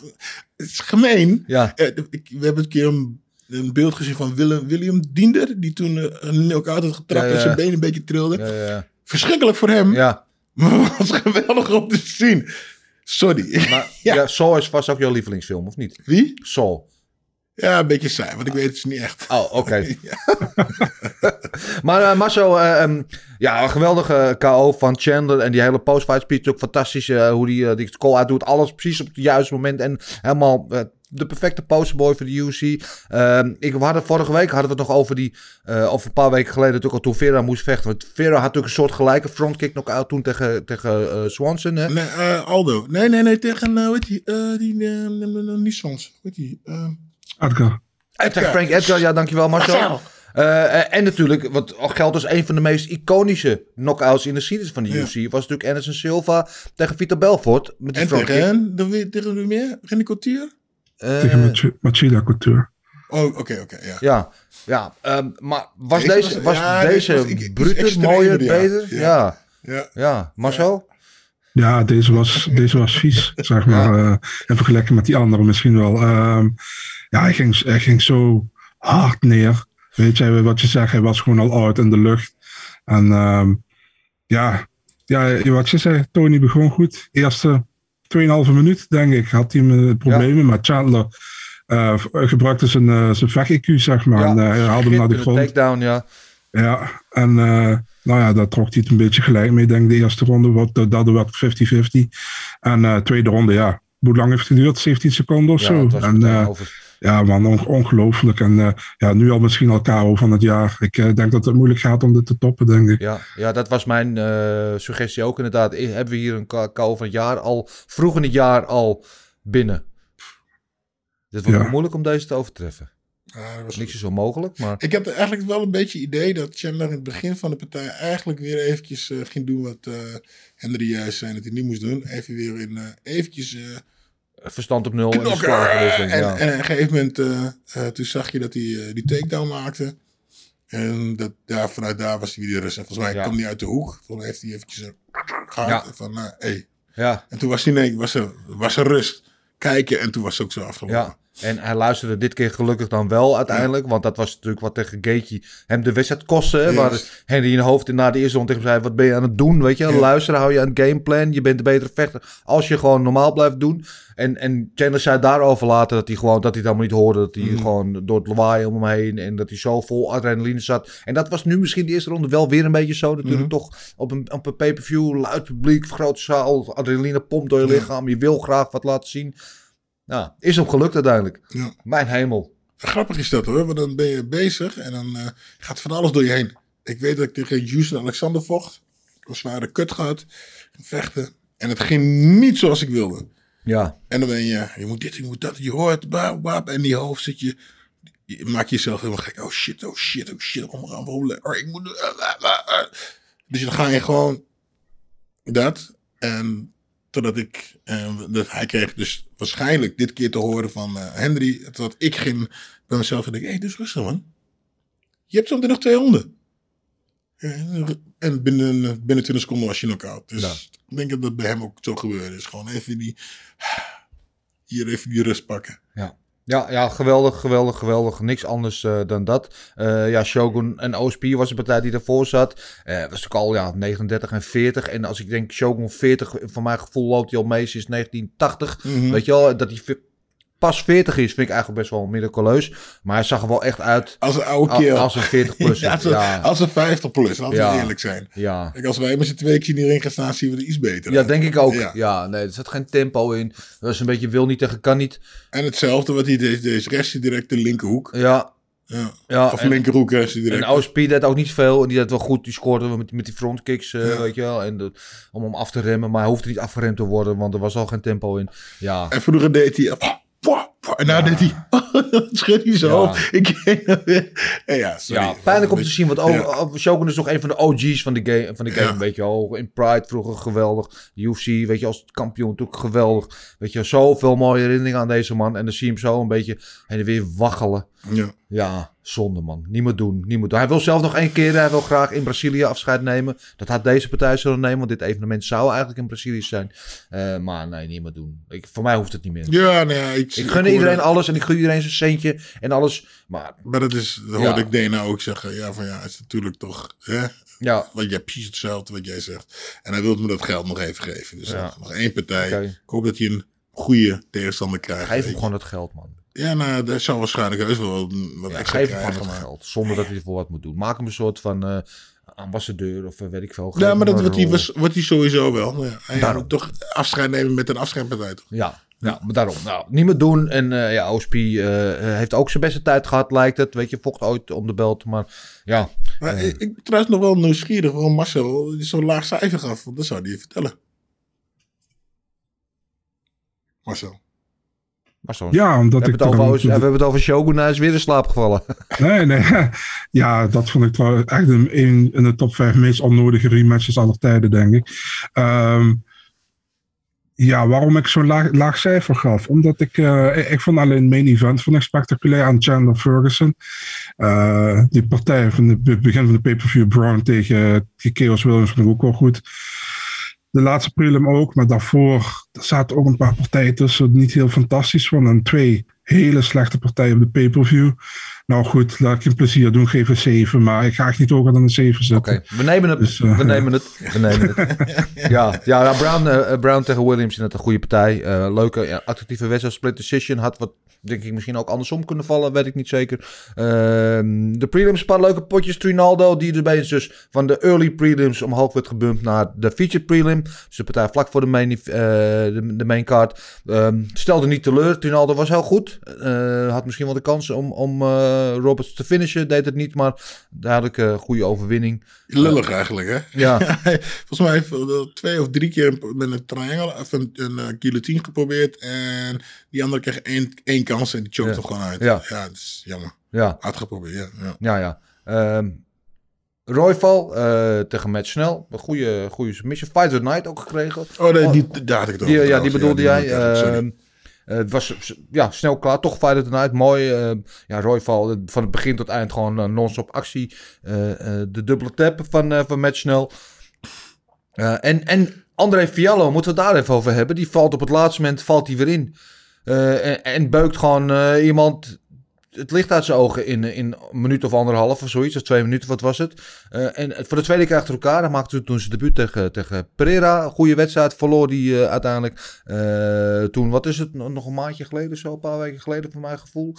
het is gemeen. Ja. Ik, we hebben een keer een, een beeld gezien van Willem, William Diender. Die toen een knock-out had getrapt en zijn been een beetje trilde. Verschrikkelijk voor hem. ja. <laughs> Maar was geweldig om te zien. Sorry. Maar <laughs> Ja. Saw is vast ook jouw lievelingsfilm, of niet? Wie? Saw. Ja, een beetje saai, want ik weet het niet echt. Oh, oké. <laughs> <laughs> maar uh, Marcel, ehm, ja, een geweldige KO van Chandler. En die hele post-fight speech ook fantastisch. eh, hoe die, die call uitdoet. Alles precies op het juiste moment. En helemaal de perfecte posterboy voor de UFC. Ehm, ik, we hadden, vorige week hadden we het nog over die... eh, of een paar weken geleden natuurlijk al toen Vera moest vechten. Want Vera had natuurlijk een soort gelijke frontkick knock-out toen tegen, tegen Swanson. Hè? Nee, Aldo. Nee, nee, nee, tegen, uh, heet die, uh, die uh, niet Swans. Hoe heet die? Edgar. Edgar. Frank Edgar, ja, dankjewel Marcel. Marcel. Uh, en natuurlijk, wat geldt als een van de meest iconische knockouts in de geschiedenis van de Ja. UFC, was natuurlijk Anderson Silva tegen Vitor Belfort. Met die en kick. tegen, de, tegen wie meer? René Couture? Uh, Tegen Mach- Machida Couture. Oh, oké, oké, ja. Ja, ja ehm, maar was Ik deze, was- was ja, deze was- ik- mooier, ja. beter? Ja. Ja, ja. Ja. Marcel? Ja, deze was, <laughs> deze was vies, zeg maar. eh, in vergelijking met die andere misschien wel. Ehm, ja, hij ging, hij ging zo hard neer. Weet je, wat je zegt, hij was gewoon al uit in de lucht. En ehm, ja, ja, wat je zei, Tony begon goed. Eerste 2,5 minuut, denk ik, had hij me problemen. Maar Chandler eh, gebruikte zijn, eh zijn vecht-IQ, zeg maar. en hij haalde hem naar de grond. takedown, ja. Ja, en nou ja, daar trok hij het een beetje gelijk mee. Ik denk de eerste ronde, wat, dat dat werd 50-50. En eh tweede ronde, ja, hoe lang heeft het geduurd? 17 seconden of Ja, zo. En, meteen eh, ja, man, on- ongelooflijk. En eh, ja, nu al misschien al KO van het jaar. Ik denk dat het moeilijk gaat om dit te toppen, denk ik. Ja, ja, dat was mijn suggestie ook inderdaad. Hebben we hier een kou van het jaar al, vroeg in het jaar al binnen? Dit wordt Ja. moeilijk om deze te overtreffen. Ja, was Niks is onmogelijk, maar Ik heb eigenlijk wel een beetje het idee dat Chandler in het begin van de partij eigenlijk weer eventjes eh, ging doen wat eh, Henry juist zei dat hij niet moest doen. Even weer in, eh, eventjes verstand op nul en een. En, Ja. en op een gegeven moment, toen zag je dat hij die takedown maakte. En dat, daar, vanuit daar was hij weer rust. En volgens mij Ja. kwam hij uit de hoek. Volgens mij heeft hij eventjes eh, gehad. Ja. Van, hey. ja, En toen was hij, nee, was er, was er rust. Kijken en toen was het ook zo afgelopen. ja. En hij luisterde dit keer gelukkig dan wel uiteindelijk. Want dat was natuurlijk wat tegen Gaethje hem de wedstrijd kostte. Waar Juist. Henry in hoofd na de eerste ronde tegen hem zei... Wat ben je aan het doen? Weet je, luisteren, hou je aan het gameplan. Je bent een betere vechter als je gewoon normaal blijft doen. En, en Chandler zei daarover later dat hij gewoon dat hij het allemaal niet hoorde. Dat hij Mhm. gewoon door het lawaai om hem heen. En dat hij zo vol adrenaline zat. En dat was nu misschien de eerste ronde wel weer een beetje zo. Natuurlijk Mhm. toch op een, op een pay-per-view, luid publiek, grote zaal. Adrenaline pompt door je lichaam. Je wil graag wat laten zien. Nou, is hem gelukt uiteindelijk. Ja. Mijn hemel. Grappig is dat hoor, want dan ben je bezig en dan eh, gaat van alles door je heen. Ik weet dat ik tegen Houston Alexander vocht. Een zware kut gehad, vechten. En het ging niet zoals ik wilde. Ja, En dan ben je, je moet dit, je moet dat, je hoort, bap, bap, en in je hoofd zit je, je maak je jezelf helemaal gek. Oh shit, oh shit, oh shit, aan, rollen. Oh, ik moet, ah, ah. Dus dan ga je gewoon dat. En totdat ik, eh, dat hij kreeg dus waarschijnlijk dit keer te horen van eh, Henry, totdat ik ging bij mezelf en denk, hé, hey, dus rustig man. Je hebt zometeen nog twee honden. En binnen, binnen 20 seconden was je knock-out. Dus Ja. ik denk dat dat bij hem ook zo gebeurde. Dus gewoon even die, hier even die rust pakken. ja. Ja, ja, geweldig, geweldig, geweldig. Niks anders eh, dan dat. Eh, ja, Shogun en OSP was de partij die daarvoor zat. Eh was natuurlijk al ja, 39 en 40. En als ik denk Shogun 40, van mijn gevoel loopt hij al mee sinds 1980. Mhm. Weet je wel, dat hij pas 40 is, vind ik eigenlijk best wel miraculeus. Maar hij zag er wel echt uit Als een oude als, een 40 plus. <laughs> Ja, als, een, ja, als een 50 plus, laten we eerlijk zijn. ja. Kijk, als wij met z'n tweeën in die ring gaan staan, zien we er iets beter ja, uit. denk ik ook. Ja. Nee, er zat geen tempo in. Dat was een beetje wil niet tegen kan niet. En hetzelfde wat hij deed, deze rest direct de linkerhoek. Ja, Ja. ja. Of en- linkerhoek rest hij direct. En OSP deed ook niet veel. En die deed wel goed. Die scoorde met, met die frontkicks, eh, Ja. weet je wel. En dat- om hem af te remmen. Maar hij hoefde niet afgeremd te worden. Want er was al geen tempo in. Ja, En vroeger deed hij... pwa, pwa, pwa, en nou deed hij... <laughs> Schud hij zo. Ja. Ik ja, sorry. ja pijnlijk om te zien. Want Ja. Shogun is nog een van de OG's van de game. Van de game. Weet je wel. In Pride vroeger geweldig. UFC, weet je, als kampioen natuurlijk geweldig. Weet je, zoveel mooie herinneringen aan deze man. En dan zie je hem zo een beetje heen en weer waggelen. Ja. Ja, zonde man. Niet meer doen. Niet meer doen. Hij wil zelf nog één keer. Hij wil graag in Brazilië afscheid nemen. Dat had deze partij zullen nemen. Want dit evenement zou eigenlijk in Brazilië zijn. Eh, maar nee, niet meer doen. Ik, voor mij hoeft het niet meer. Ja, nee, ik, Ik gun iedereen alles. En ik gun iedereen zijn centje. En alles. Maar Maar dat is, dat hoorde Ja. ik Dana ook zeggen. Ja, van ja, het is natuurlijk toch... Hè, ja, wat jij precies hetzelfde wat jij zegt. En hij wilde me dat geld nog even geven. Dus Ja. nog- één partij. Oké. Ik hoop dat hij een goede tegenstander krijgt. geef hem je. gewoon het geld man. Ja, nou, dat zal waarschijnlijk heus wel wat, Ja, extra geef hem krijgen. maar- geld. Zonder dat hij ervoor wat moet doen. Maak hem een soort van eh, ambassadeur. Of eh, weet ik veel. Geef Ja, maar dat wordt hij, was- wordt hij sowieso wel. Ja, hij Daarom. toch afscheid nemen met een afscheidpartij. Toch? Ja, ja, maar daarom. Nou, niet meer doen. En eh, ja, OSP heeft ook zijn beste tijd gehad, lijkt het. Weet je, vocht ooit om de belt. Maar ja, Maar ik, ik ben trouwens nog wel nieuwsgierig waarom Marcel zo'n laag cijfer gaf. Want dat zou hij je vertellen. Marcel. Maar. Ja, omdat we, ik... hebben het over, er- we hebben het over Shogun. Hij is weer in slaap gevallen. <laughs> Nee, nee. <laughs> Ja, dat vond ik trouwens echt een, een in de top 5 meest onnodige rematches aller tijden, denk ik. Ehm, Ja, waarom ik zo'n laag, laag cijfer gaf? Omdat ik, eh, ik, ik vond alleen het main event vond ik spectaculair aan Chandler Ferguson. Eh, die partij van het begin van de pay-per-view Brown tegen, tegen Chaos Williams vond ik ook wel goed. De laatste prelim ook, maar daarvoor zaten ook een paar partijen tussen niet heel fantastisch waren. En twee hele slechte partijen op de pay-per-view. Nou goed, laat ik een plezier doen, geef een 7. Maar ik ga echt niet hoger dan een 7 zetten. Oké, we nemen het. Dus, eh, we nemen het. We nemen het. <laughs> ja, ja nou, Brown, eh, Brown tegen Williams is net een goede partij. Eh, leuke, ja, attractieve wedstrijd. Split decision had wat, denk ik, misschien ook andersom kunnen vallen. Weet ik niet zeker. Ehm, de prelims, een paar leuke potjes. Trinaldo, die erbij is dus van de early prelims omhoog werd gebumpt naar de featured prelim. Dus de partij vlak voor de main, eh, de, de main card. Ehm, stelde niet teleur. Trinaldo was heel goed. Eh, had misschien wel de kans om, om eh, Roberts te finishen. Deed het niet, maar duidelijk een goede overwinning. Lullig eigenlijk, hè? Ja. <laughs> Volgens mij heeft hij twee of drie keer met een triangle of een, een eh, guillotine geprobeerd. En die andere kreeg één, één kans en die choked Ja. hem gewoon uit. Ja. ja, dat is jammer. Ja, Uitgeprobeerd, ja. ja. ja, ja. Ehm Royval eh, tegen Matt Snell. Een goede, goede submission. Fight of the Night ook gekregen. Oh, nee, Oh. die, daar had ik het over. Die, ja, die bedoelde Ja, jij. die eh, het was ja, snel klaar. Toch of the Night. Mooi. ehm, ja, Royval eh, van het begin tot eind gewoon eh, non-stop actie. De dubbele tap van, van. Eh, en, en André Fiallo, moeten we daar even over hebben. Die valt op het laatste moment valt hij weer in. En, en beukt gewoon iemand het licht uit zijn ogen in, in een minuut of anderhalf of zoiets. Of twee minuten, wat was het? Eh, en voor de tweede keer achter elkaar. Hij maakte toen zijn debuut tegen, tegen Pereira. Goede wedstrijd. Verloor die eh, uiteindelijk. Eh, toen, wat is het? Nog een maandje geleden zo. Een paar weken geleden voor mijn gevoel.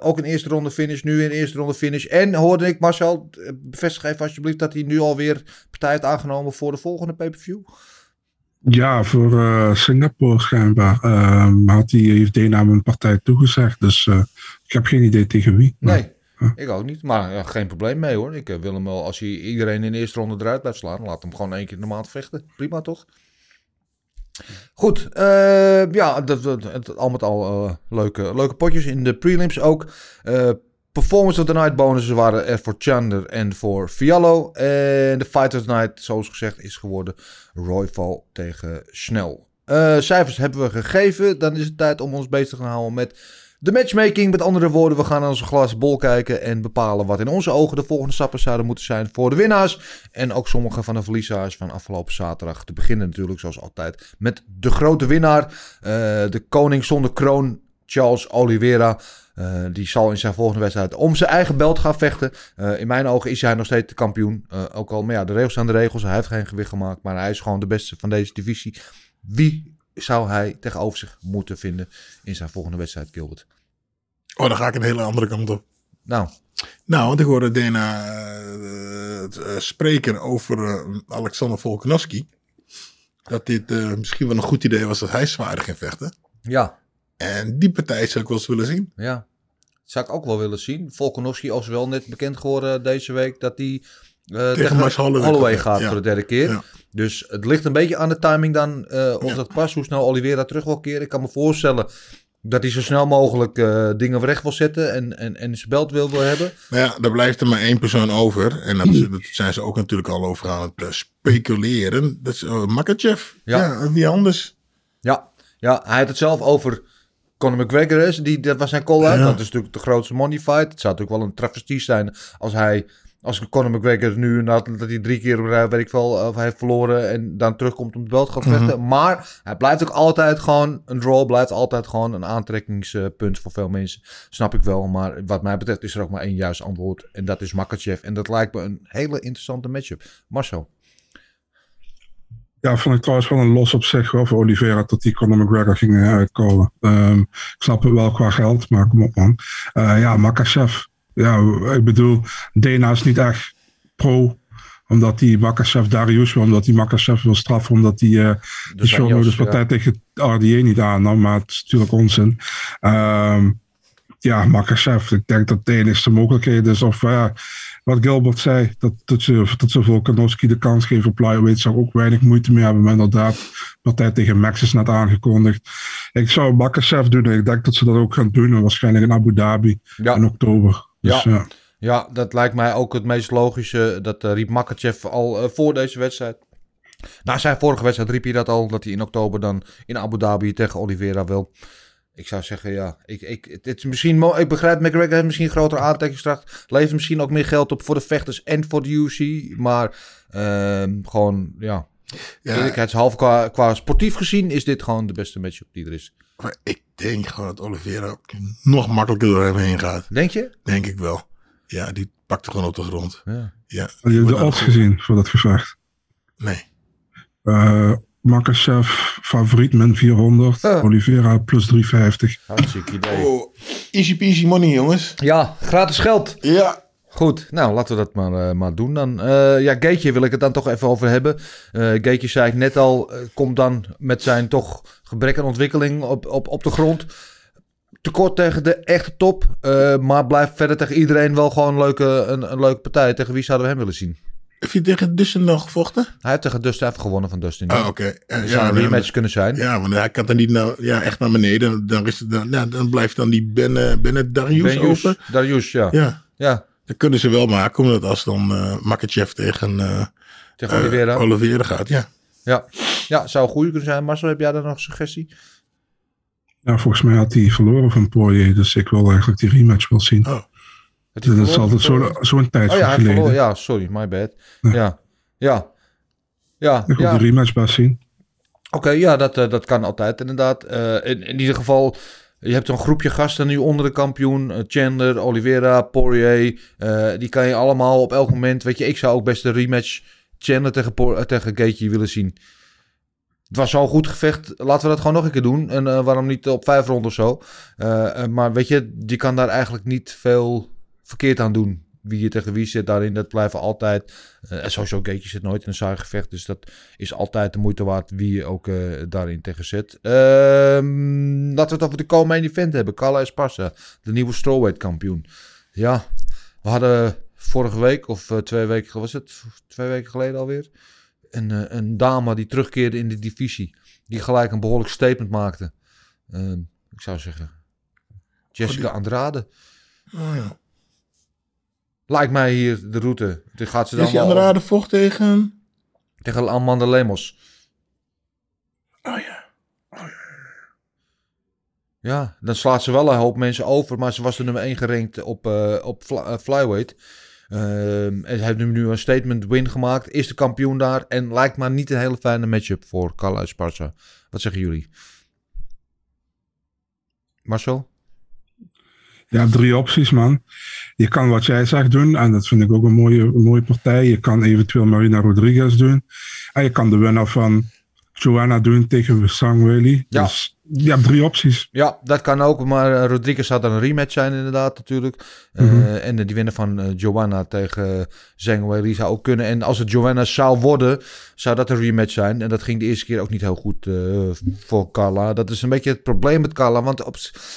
Ook een eerste ronde finish. Nu een eerste ronde finish. En hoorde ik Marcel, bevestig even alsjeblieft dat hij nu alweer partij heeft aangenomen voor de volgende pay-per-view. Ja, voor eh, Singapore schijnbaar. Ehm, had hij, heeft Dana hem een partij toegezegd. Dus eh, ik heb geen idee tegen wie. Maar- Nee, ik ook niet. Maar ja, geen probleem mee hoor. Ik eh, wil hem wel, als hij iedereen in de eerste ronde eruit blijft slaan, laat hem gewoon één keer in de maand vechten. Prima toch? Goed, ja, dat, dat, het, al met al leuke, leuke potjes in de prelims ook. Performance of the Night bonussen waren er voor Chandler en voor Fiallo. En de Fight of the Night, zoals gezegd, is geworden Royval tegen Snell. Eh, cijfers hebben we gegeven. Dan is het tijd om ons bezig te gaan houden met de matchmaking. Met andere woorden, we gaan naar onze glazen bol kijken en bepalen wat in onze ogen de volgende stappen zouden moeten zijn voor de winnaars. En ook sommige van de verliezers van afgelopen zaterdag. Te beginnen natuurlijk, zoals altijd, met de grote winnaar. eh, de koning zonder kroon, Charles Oliveira. Eh, die zal in zijn volgende wedstrijd om zijn eigen belt gaan vechten. Eh, in mijn ogen is hij nog steeds de kampioen. Eh, ook al, maar ja, de regels zijn de regels. Hij heeft geen gewicht gemaakt, maar hij is gewoon de beste van deze divisie. Wie zou hij tegenover zich moeten vinden in zijn volgende wedstrijd, Gilbert? Oh, dan ga ik een hele andere kant op. Nou, Nou, want ik hoorde Dana spreken over Alexander Volkanovski. Dat dit misschien wel een goed idee was dat hij zwaarder ging vechten. ja, En die partij zou ik wel eens willen zien. ja. Zou ik ook wel willen zien. Volkanovski is wel net bekend geworden deze week dat hij eh, tegen, Holloway gaat, ja. voor de derde keer. Ja. Dus het ligt een beetje aan de timing dan eh, of Ja. dat past. Hoe snel Oliveira terug wil keren. Ik kan me voorstellen dat hij zo snel mogelijk eh, dingen recht wil zetten en, en, en zijn belt wil, wil hebben. Maar ja, daar blijft er maar één persoon over. En dat, zijn ze ook natuurlijk al over aan het eh, speculeren. Dat is uh, Makachev. Ja. Ja. wie anders? Ja, ja, hij had het zelf over Conor McGregor. Is, die, dat was zijn call-out. Ja. Dat is natuurlijk de grootste money fight. Het zou natuurlijk wel een travestie zijn als hij... Als Conor McGregor nu, nadat hij drie keer weet ik wel, of hij heeft verloren en dan terugkomt om het belt gaat vechten. Maar hij blijft ook altijd gewoon, een draw blijft altijd gewoon een aantrekkingspunt voor veel mensen. Snap ik wel, maar wat mij betreft is er ook maar één juist antwoord. En dat is Makachev. En dat lijkt me een hele interessante matchup. Marcel. Ja, vond ik trouwens wel een los op zich hoor, voor Oliveira dat die Conor McGregor ging eh, uitkomen. Ehm, ik snap het wel qua geld, maar kom op man. Eh, ja, Makachev. Ja, ik bedoel, Dana is niet echt pro. Omdat die Makachev Darius wil, omdat die Makachev wil straffen, omdat die eh de showmodus Jos, ja. partij tegen RDA niet aannam. Maar het is natuurlijk onzin. Ehm, ja, Makachev. Ik denk dat de enigste mogelijkheid is. Of ja, wat Gilbert zei, dat, dat, ze, dat ze Volkanovski de kans geven op lightweight, zou ook weinig moeite mee hebben. Maar inderdaad, de partij tegen Max is net aangekondigd. Ik zou Makachev doen. en Ik denk dat ze dat ook gaan doen. en Waarschijnlijk in Abu Dhabi Ja. in oktober. Dus, Ja. ja. Ja, dat lijkt mij ook het meest logische. Dat eh, riep Makachev al eh, voor deze wedstrijd. Na zijn vorige wedstrijd riep hij dat al, dat hij in oktober dan in Abu Dhabi tegen Oliveira wil. Ik zou zeggen, ja, ik, ik, het is misschien, mo- ik begrijp, McGregor heeft misschien een grotere aantrekkingskracht. Levert misschien ook meer geld op voor de vechters en voor de UFC. Maar ehm, gewoon, ja, Ja, eerlijkheidshalve qua, qua sportief gezien is dit gewoon de beste matchup die er is. maar ik denk gewoon dat Oliveira nog makkelijker door hem heen gaat. Denk je? Denk ik wel. Ja, die pakt er gewoon op de grond. Ja. Ja. Je de odds gezien voor dat gevecht? Nee. Uh, Makachev favoriet min 400. Ah. Oliveira plus 350. Hartstikke idee. Oh, easy peasy money, jongens. Ja, gratis geld. Ja. Goed, nou laten we dat maar, eh, maar doen dan. Eh, ja, Gaetje wil ik het dan toch even over hebben. Eh Gaetje zei ik net al, komt dan met zijn toch gebrek aan ontwikkeling op, op, op de grond. Tekort tegen de echte top, eh, maar blijft verder tegen iedereen wel gewoon een leuke, een, een leuke partij. Tegen wie zouden we hem willen zien? Heb je tegen Dustin nog gevochten? Hij heeft tegen Dustin even gewonnen van Dustin. Ah, oké. Er Ja, zou een dan- rematch kunnen zijn. Ja, want hij kan dan niet nou, ja, echt naar beneden. Dan, is het, dan, ja, dan blijft dan die Ben, eh, Bennett Darius Ben over. Darius, ja. ja. Ja, dat kunnen ze wel maken. Omdat als dan eh Makachev tegen eh Tegen eh, Oliveira. Oliveira gaat. Ja. ja. ja, zou een goede kunnen zijn. Marcel, heb jij daar nog een suggestie? Ja, volgens mij had hij verloren van Poirier. Dus ik wil eigenlijk die rematch wel zien. Oh. Dat is altijd zo- zo'n tijd Oh ja, geleden. Ja, sorry, my bad. Ja, ja. Ja, Ik wil ja. die rematch best zien. Oké, ja, dat, eh, dat kan altijd inderdaad. Eh, in, in ieder geval, je hebt een groepje gasten nu onder de kampioen. eh, Chandler, Oliveira, Poirier. die kan je allemaal op elk moment... Weet je, ik zou ook best de rematch Chandler tegen, Por- tegen Gaethje willen zien. Het was zo'n goed gevecht. Laten we dat gewoon nog een keer doen. En waarom niet op vijf ronden of zo. Maar weet je, die kan daar eigenlijk niet veel verkeerd aan doen. Wie je tegen wie zit daarin, dat blijven altijd... eh, en sowieso Gaethje zit nooit in een saai gevecht. Dus dat is altijd de moeite waard wie je ook eh, daarin tegen zet. Ehm, laten we het over de co-main event hebben. Carla Esparza, de nieuwe strawweight kampioen. Ja, we hadden vorige week of eh, twee weken, was het? Twee weken geleden alweer. Een, een dame die terugkeerde in de divisie. Die gelijk een behoorlijk statement maakte. Ehm, ik zou zeggen, Jessica Andrade. Oh, ja. Lijkt mij hier de route. Die gaat ze dan Is die Andrade vocht tegen... tegen Amanda Lemos. Oh ja. Ja, dan slaat ze wel een hoop mensen over. Maar ze was de nummer 1 gerankt op, eh, op fly- eh, flyweight. Ehm, en heeft nu een statement win gemaakt. Is de kampioen daar. En lijkt maar niet een hele fijne matchup voor Carla Esparza. Wat zeggen jullie? Marcel? Hebt drie opties, man. Je kan wat jij zegt doen. En dat vind ik ook een mooie, een mooie partij. Je kan eventueel Marina Rodriguez doen. En je kan de winnaar van Joanna doen tegen Sang Weili. Ja. Dus je hebt drie opties. Ja, dat kan ook. Maar eh, Rodriguez zou dan een rematch zijn inderdaad natuurlijk. Eh, Mhm. En die winnen van eh, Joanna tegen Zhang zou ook kunnen. En als het Joanna zou worden, zou dat een rematch zijn. En dat ging de eerste keer ook niet heel goed voor Carla. Dat is een beetje het probleem met Carla. Want op,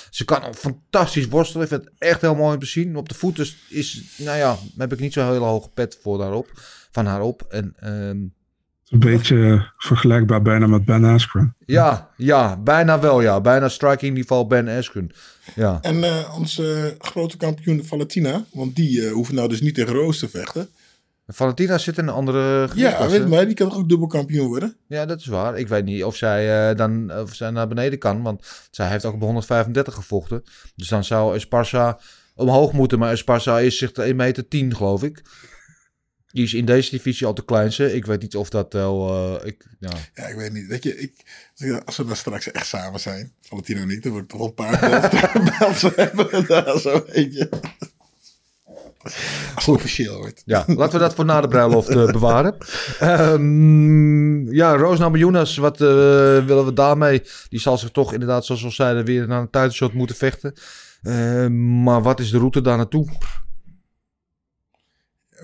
ze kan fantastisch worstelen. Ik vind het echt heel mooi om te zien. Op de voet is, is nou ja, heb ik niet zo'n hele hoge pet voor daarop, van haar op. En... ehm, Een beetje vergelijkbaar bijna met Ben Askren. ja, ja, bijna wel ja. Bijna striking niveau Ben Askren. Ja. En eh, onze grote kampioen Valentina. Want die uh, hoeft nou dus niet tegen Roos te vechten. Valentina zit in een andere Ja, gewichtsklasse. weet maar, die kan toch ook dubbel kampioen worden? Ja, dat is waar. Ik weet niet of zij, uh, dan, of zij naar beneden kan. Want zij heeft ook op 135 gevochten. Dus dan zou Esparza omhoog moeten. Maar Esparza is zich 1 meter 10, geloof ik. Die is in deze divisie al de kleinste. Ik weet niet of dat wel... Uh, ik, ja. ja, ik weet niet. Weet je, ik, als we dan straks echt samen zijn, Valentino en ik, dan ik toch een paar belts hebben. Daar zo, weet je. Als het officieel wordt. Ja, laten we dat voor na de bruiloft uh, bewaren. Um, <laughs> ja, Roos Namajunas, wat uh, willen we daarmee? Die zal zich toch inderdaad, zoals we zeiden, weer naar een tijdshot moeten vechten. Uh, maar wat is de route daar naartoe?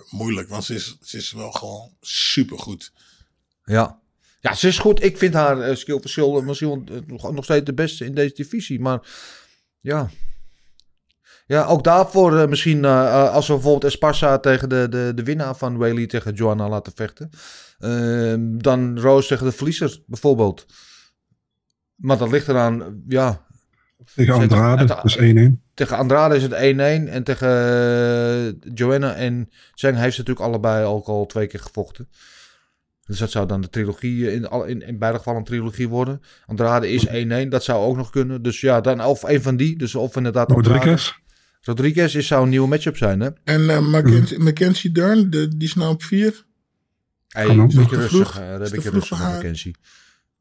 Moeilijk, want ze is, ze is wel gewoon supergoed. Ja. Ja, ze is goed. Ik vind haar uh, skillverschil misschien nog steeds de beste in deze divisie. Maar ja, ja, ook daarvoor misschien als we bijvoorbeeld Esparza tegen de, de, de winnaar van Whaley tegen Joanna laten vechten. Uh, dan Rose tegen de verliezer bijvoorbeeld. Maar dat ligt eraan, ja. Tegen Andrade, dat is 1-1. Tegen Andrade is het 1-1. En tegen uh, Joanna en Zeng heeft ze natuurlijk allebei ook al twee keer gevochten. Dus dat zou dan de trilogie, eh, in, al- in, in beide gevallen een trilogie worden. Andrade is 1-1, dat zou ook nog kunnen. Dus ja, dan of een van die. Dus of inderdaad Andrade- Rodriguez. Rodriguez is, zou een nieuwe matchup zijn, hè? En eh, Mackenzie, Mackenzie Dern, de, die is nou op vier. Hey, Kan ook een beetje rustig, eh, Is een beetje rustig. Mackenzie.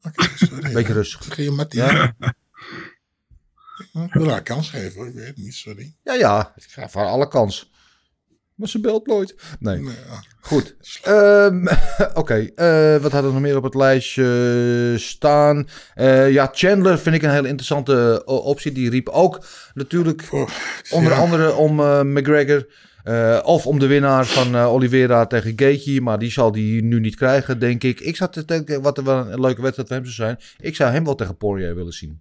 Oké, sorry. Beetje rustig. Mattie? Ja? <laughs> Ik wil haar kans geven, hoor. ik weet het niet, sorry. Ja, ja. Ik ga voor alle kans. Maar ze belt nooit. Nee. Nee, ja. Goed. Ehm, <laughs> Oké, eh, wat hadden we nog meer op het lijstje staan? Eh, ja, Chandler vind ik een hele interessante eh, optie. Die riep ook natuurlijk Oh, onder ja. andere om McGregor. of om de winnaar van Oliveira tegen Gaethje. Maar die zal die nu niet krijgen, denk ik. Ik zat te denken wat er wel een leuke wedstrijd voor hem zou zijn. Ik zou hem wel tegen Poirier willen zien.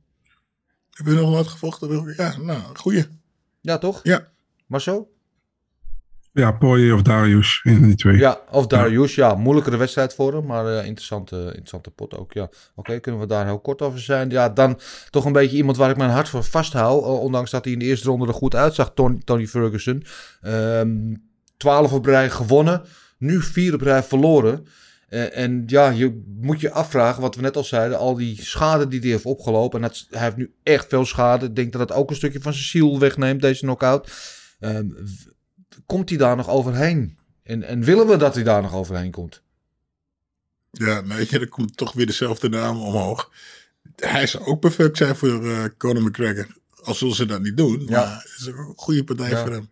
Heb je nog nooit gevochten? Ja, nou, goeie. Ja, toch? Ja. Maar zo? Ja, Poirier of Darius. Een van die twee. Ja, of Darius. Ja, moeilijkere wedstrijd voor hem, maar eh, interessante, interessante pot ook. Ja, oké, kunnen we daar heel kort over zijn? Ja, dan toch een beetje iemand waar ik mijn hart voor vasthoud. eh, ondanks dat hij in de eerste ronde er goed uitzag, Tony, Tony Ferguson. Ehm 12 op rij gewonnen, nu 4 op rij verloren. Eh, en ja, je moet je afvragen, wat we net al zeiden, al die schade die hij heeft opgelopen. En dat, hij heeft nu echt veel schade. Ik denk dat dat ook een stukje van zijn ziel wegneemt, deze knockout. W- komt hij daar nog overheen? En, en willen we dat hij daar nog overheen komt? Ja, nee, <laughs> er komt toch weer dezelfde naam omhoog. Hij zou ook perfect zijn voor eh Conor McGregor. Al zullen ze dat niet doen. Ja. Maar het is een goede partij Ja. voor hem.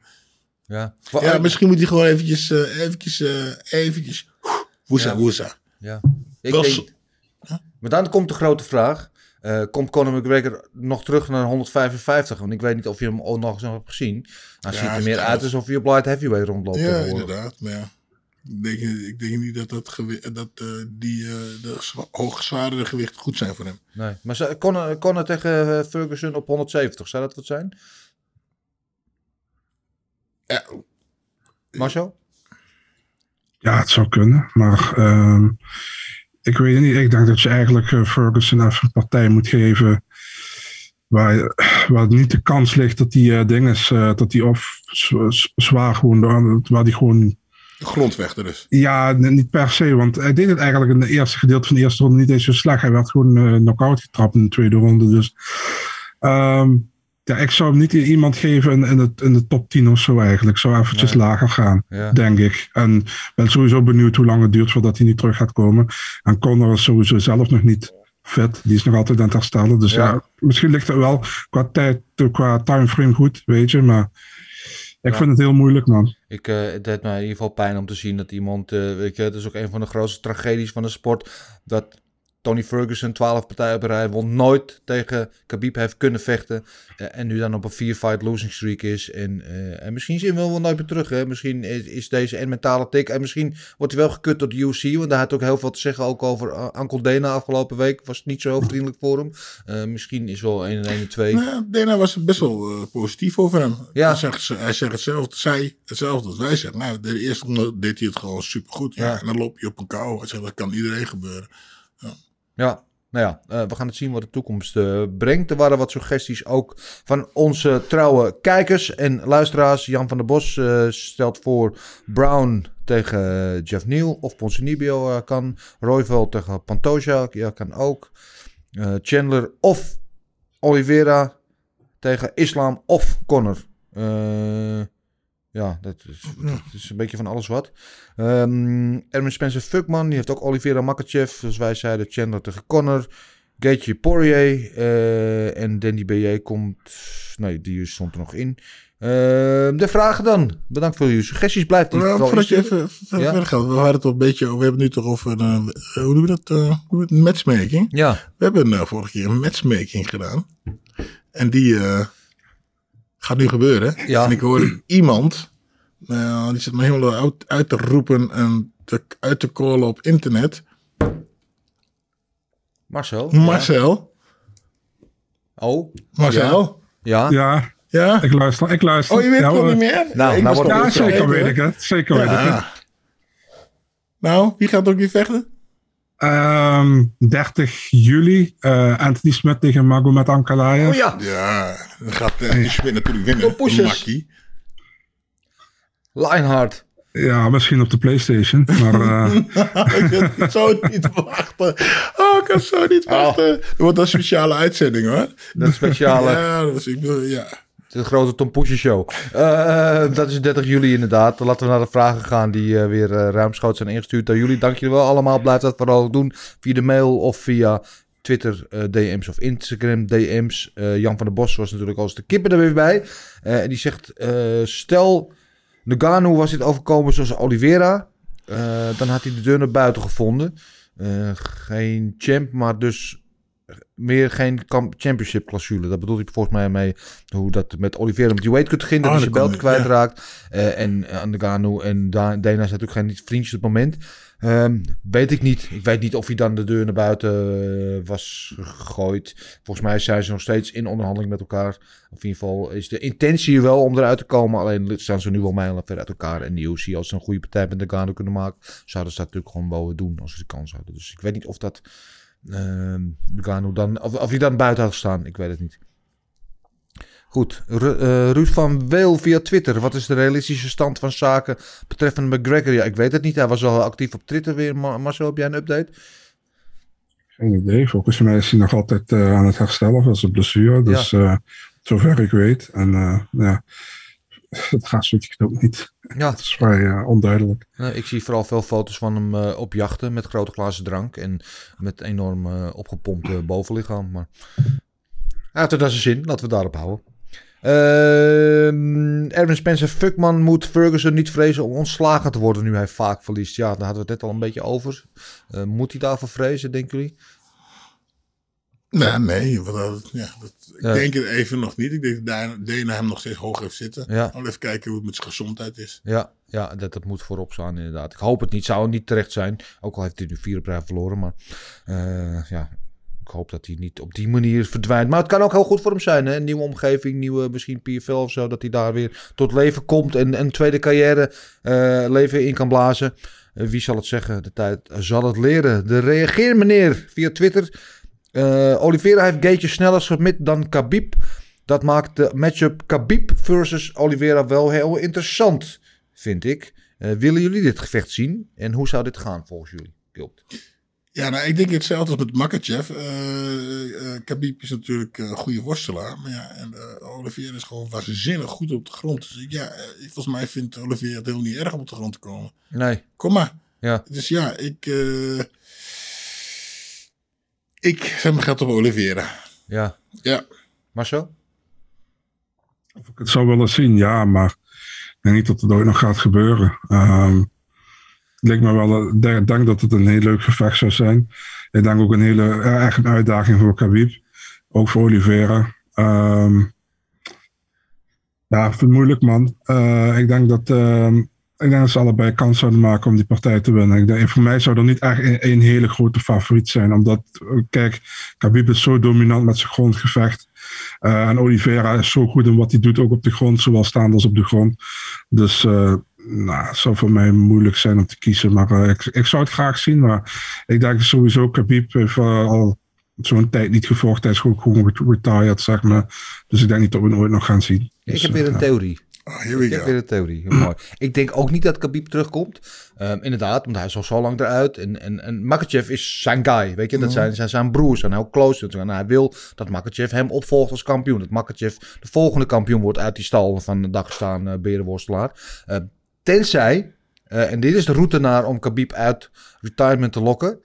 Ja, Ja, misschien moet hij gewoon eventjes, eh eventjes, eventjes, woesa, Ja. woesa. Ja. Ik denk, maar dan komt de grote vraag. Eh, komt Conor McGregor nog terug naar 155? Want ik weet niet of je hem ook nog eens hebt gezien. Hij Ja, ziet er meer uit alsof hij op light heavyweight rondloopt. Ja, inderdaad. Maar ja, ik denk, ik denk niet dat, dat, dat eh, die eh de gewichten goed zijn voor hem. Nee. Maar Conor, Conor tegen Ferguson op 170, zou dat wat zijn? Ja, Marcel? Ja, het zou kunnen. Maar ehm, ik weet het niet. Ik denk dat je eigenlijk eh, Ferguson even een partij moet geven. Waar, waar niet de kans ligt dat die dingen is, eh, dat die of zwaar gewoon, waar die gewoon de grondvechter dus. Ja, niet per se, want hij deed het eigenlijk in de eerste gedeelte van de eerste ronde niet eens zo slecht. Hij werd gewoon knock-out getrapt in de tweede ronde. Dus ehm, ja, ik zou hem niet iemand geven in, in, het, in de top 10 of zo eigenlijk. Ik zou eventjes Nee. lager gaan, Ja. denk ik. En ben sowieso benieuwd hoe lang het duurt voordat hij niet terug gaat komen. En Conor is sowieso zelf nog niet fit. Die is nog altijd aan het herstellen. Dus ja, Ja. misschien ligt het wel qua tijd, qua timeframe goed, weet je. Maar ik Ja. vind het heel moeilijk, man. Ik, eh, het deed mij in ieder geval pijn om te zien dat iemand, eh, weet je, het is ook een van de grootste tragedies van de sport, dat Tony Ferguson 12 partijen op rij won, nooit tegen Khabib heeft kunnen vechten eh, en nu dan op een 4-fight losing streak is. En, eh, en misschien zien we hem wel nooit meer terug. Hè? Misschien is, is deze een mentale tik en misschien wordt hij wel gekut door de UFC, want hij had ook heel veel te zeggen ook over uh, Uncle Dana afgelopen week. Was niet zo vriendelijk voor hem. Eh, misschien is wel 1 en 1 en 2. Nou, Dana was best wel eh, positief over hem. Ja. Hij zegt, ze- hij zegt hetzelfde, zij hetzelfde als wij zeggen. Nou, de eerste deed hij het gewoon supergoed. Ja. Ja. En dan loop je op een kou. Hij zegt, dat kan iedereen gebeuren. Ja, nou ja, eh, we gaan het zien wat de toekomst eh, brengt. Er waren wat suggesties ook van onze trouwe kijkers en luisteraars. Jan van der Bos eh, stelt voor Brown tegen Jeff Neal of Ponzinibbio eh, kan. Royval tegen Pantoja, ja, kan ook. Chandler of Oliveira tegen Islam of Connor. Ja, dat is, dat is een beetje van alles wat. Ehm Erwin Spencer Fuckman, die heeft ook Oliveira Makachev. Zoals wij zeiden, Chandler tegen Connor. Gaethje Poirier. eh, en Danny B.J. komt... Nee, die stond er nog in. Ehm, de vragen dan. Bedankt voor jullie suggesties. Blijft die vooral voordat je even Ja. verder gaat. We hadden het al een beetje over. We hebben het nu toch over. eh, hoe noemen we dat? hoe het? matchmaking. Ja, We hebben vorige keer een matchmaking gedaan. En die gaat nu gebeuren. Ja. En ik hoorde iemand. eh, die zit me helemaal uit, uit te roepen en te, uit te callen op internet. Marcel. Marcel. Ja. Oh, Marcel. ja. Ja, Ja. ik luister. Ik luister. Oh, je weet ja, het nog hoor. niet meer? Nou, Ik nou wordt Ja, zeker weet ik het. Zeker weet ik het. Nou, wie gaat ook weer vechten? Ehm, 30 juli, eh, Anthony Smith tegen Magomed Ankalaev. Oh ja, Ja, dan gaat uh, natuurlijk winnen. Makkie. Lionheart. Ja, misschien op de PlayStation. Maar eh, <laughs> ik kan zo niet wachten. Oh, ik kan zo niet wachten. Er wordt een speciale uitzending hoor. Dat speciale, <laughs> Ja, dat was, ik bedoel, ja. de grote Tom Poesje show. Eh, dat is 30 juli inderdaad. Laten we naar de vragen gaan die eh, weer ruimschoots zijn ingestuurd door jullie. Dank jullie wel allemaal. Blijf dat vooral doen via de mail of via Twitter eh, DM's of Instagram DM's. Eh, Jan van der Bos was natuurlijk als de kippen er weer bij. Eh, en die zegt, stel Nagano was dit overkomen zoals Oliveira. dan had hij de deur naar buiten gevonden. Geen champ, maar dus meer geen championship clausule. Dat bedoelt hij volgens mij mee hoe dat met Oliveira met die weight cut ging. Dat Oh, hij zijn dat belt kan, ja. kwijtraakt. Eh, en uh, Nagano en Da- Dana zijn natuurlijk geen vriendjes op het moment. Ehm, weet ik niet. Ik weet niet of hij dan de deur naar buiten eh, was gegooid. Volgens mij zijn ze nog steeds in onderhandeling met elkaar. Of in ieder geval is de intentie wel om eruit te komen. Alleen staan ze nu wel mijlen ver uit elkaar. En de UFC, als ze een goede partij met Nagano kunnen maken, zouden ze dat natuurlijk gewoon wel doen als ze de kans hadden. Dus ik weet niet of dat ehm Nagano dan, of, of hij dan buiten had gestaan. Ik weet het niet. Goed, Ru- eh, Ruud van Weel via Twitter. Wat is de realistische stand van zaken betreffende McGregor? Ja, ik weet het niet. Hij was al actief op Twitter weer. Ma- Marcel, heb jij een update? geen idee. Volgens mij is hij nog altijd eh, aan het herstellen van zijn blessure. Dus eh, zover ik weet. En ja, het gaat zoiets ook niet. Ja, Het is vrij onduidelijk. ik zie vooral veel foto's van hem op jachten met grote glazen drank. En met enorm opgepompte bovenlichaam. Maar hij had er zijn zin. Laten we daarop houden. Ehm, Erwin Spencer, Fuckman moet Ferguson niet vrezen om ontslagen te worden nu hij vaak verliest. Ja, daar hadden we het net al een beetje over. Eh, moet hij daarvoor vrezen, denken jullie? Nee, nee. want dat- ja, dat, ik Ja. denk het even nog niet. Ik denk dat Dana- hem nog steeds hoog heeft zitten. Ja. Al even kijken hoe het met zijn gezondheid is. Ja, ja dat, dat moet voorop staan inderdaad. Ik hoop het niet. Zou het niet terecht zijn. Ook al heeft hij nu vier op verloren. Maar eh, ja, ik hoop dat hij niet op die manier verdwijnt. Maar het kan ook heel goed voor hem zijn. Hè? Een nieuwe omgeving, nieuwe misschien PFL of zo. Dat hij daar weer tot leven komt. En een tweede carrière eh, leven in kan blazen. Eh, wie zal het zeggen? De tijd zal het leren. De reageer meneer via Twitter. Eh Oliveira heeft Gaethje sneller submit dan Khabib. Dat maakt de matchup Khabib versus Oliveira wel heel interessant, vind ik. Willen jullie dit gevecht zien? En hoe zou dit gaan volgens jullie? Gilbert? Ja, nou, ik denk hetzelfde als met Makachev. Eh eh Khabib is natuurlijk eh, een goede worstelaar. Maar ja, en eh Olivier is gewoon waanzinnig goed op de grond. Dus ik- ja, volgens mij vindt Olivier het heel niet erg om op de grond te komen. Nee. Kom maar. Ja. Dus ja, ik... eh, ik zet mijn geld op Oliveira. Ja. Ja. Marcel? Of ik het zou willen zien, ja, maar ik denk niet dat het ooit nog gaat gebeuren. Ehm, het lijkt me wel, ik denk, dat het een heel leuk gevecht zou zijn. Ik denk ook een hele, echt een uitdaging voor Khabib. Ook voor Oliveira. Ehm, ja, vind het moeilijk, man. Eh, ik denk dat, ehm, ik denk dat ze allebei kans zouden maken om die partij te winnen. Ik denk, voor mij zou er niet echt een, hele grote favoriet zijn. Omdat, eh, kijk, Khabib is zo dominant met zijn grondgevecht. Eh, en Oliveira is zo goed in wat hij doet, ook op de grond, zowel staand als op de grond. Dus eh, nou, het zou voor mij moeilijk zijn om te kiezen. Maar eh, ik, ik zou het graag zien. Maar ik denk sowieso, Khabib heeft eh, al zo'n tijd niet gevochten. Hij is gewoon, gewoon ret- retired, zeg maar. Dus ik denk niet dat we het ooit nog gaan zien. Ik Dus, heb weer eh, een theorie. Oh, here we Ik heb weer een theorie. Mooi. Ik denk ook niet dat Khabib terugkomt. Ehm, inderdaad, want hij is al zo lang eruit. En, en, en Makachev is zijn guy. Weet je, dat zijn, zijn, zijn broers. zijn heel close. En hij wil dat Makachev hem opvolgt als kampioen. Dat Makachev de volgende kampioen wordt uit die stal van de Dagestan uh, berenworstelaar. Uh, tenzij, uh, en dit is de route naar om Khabib uit retirement te lokken.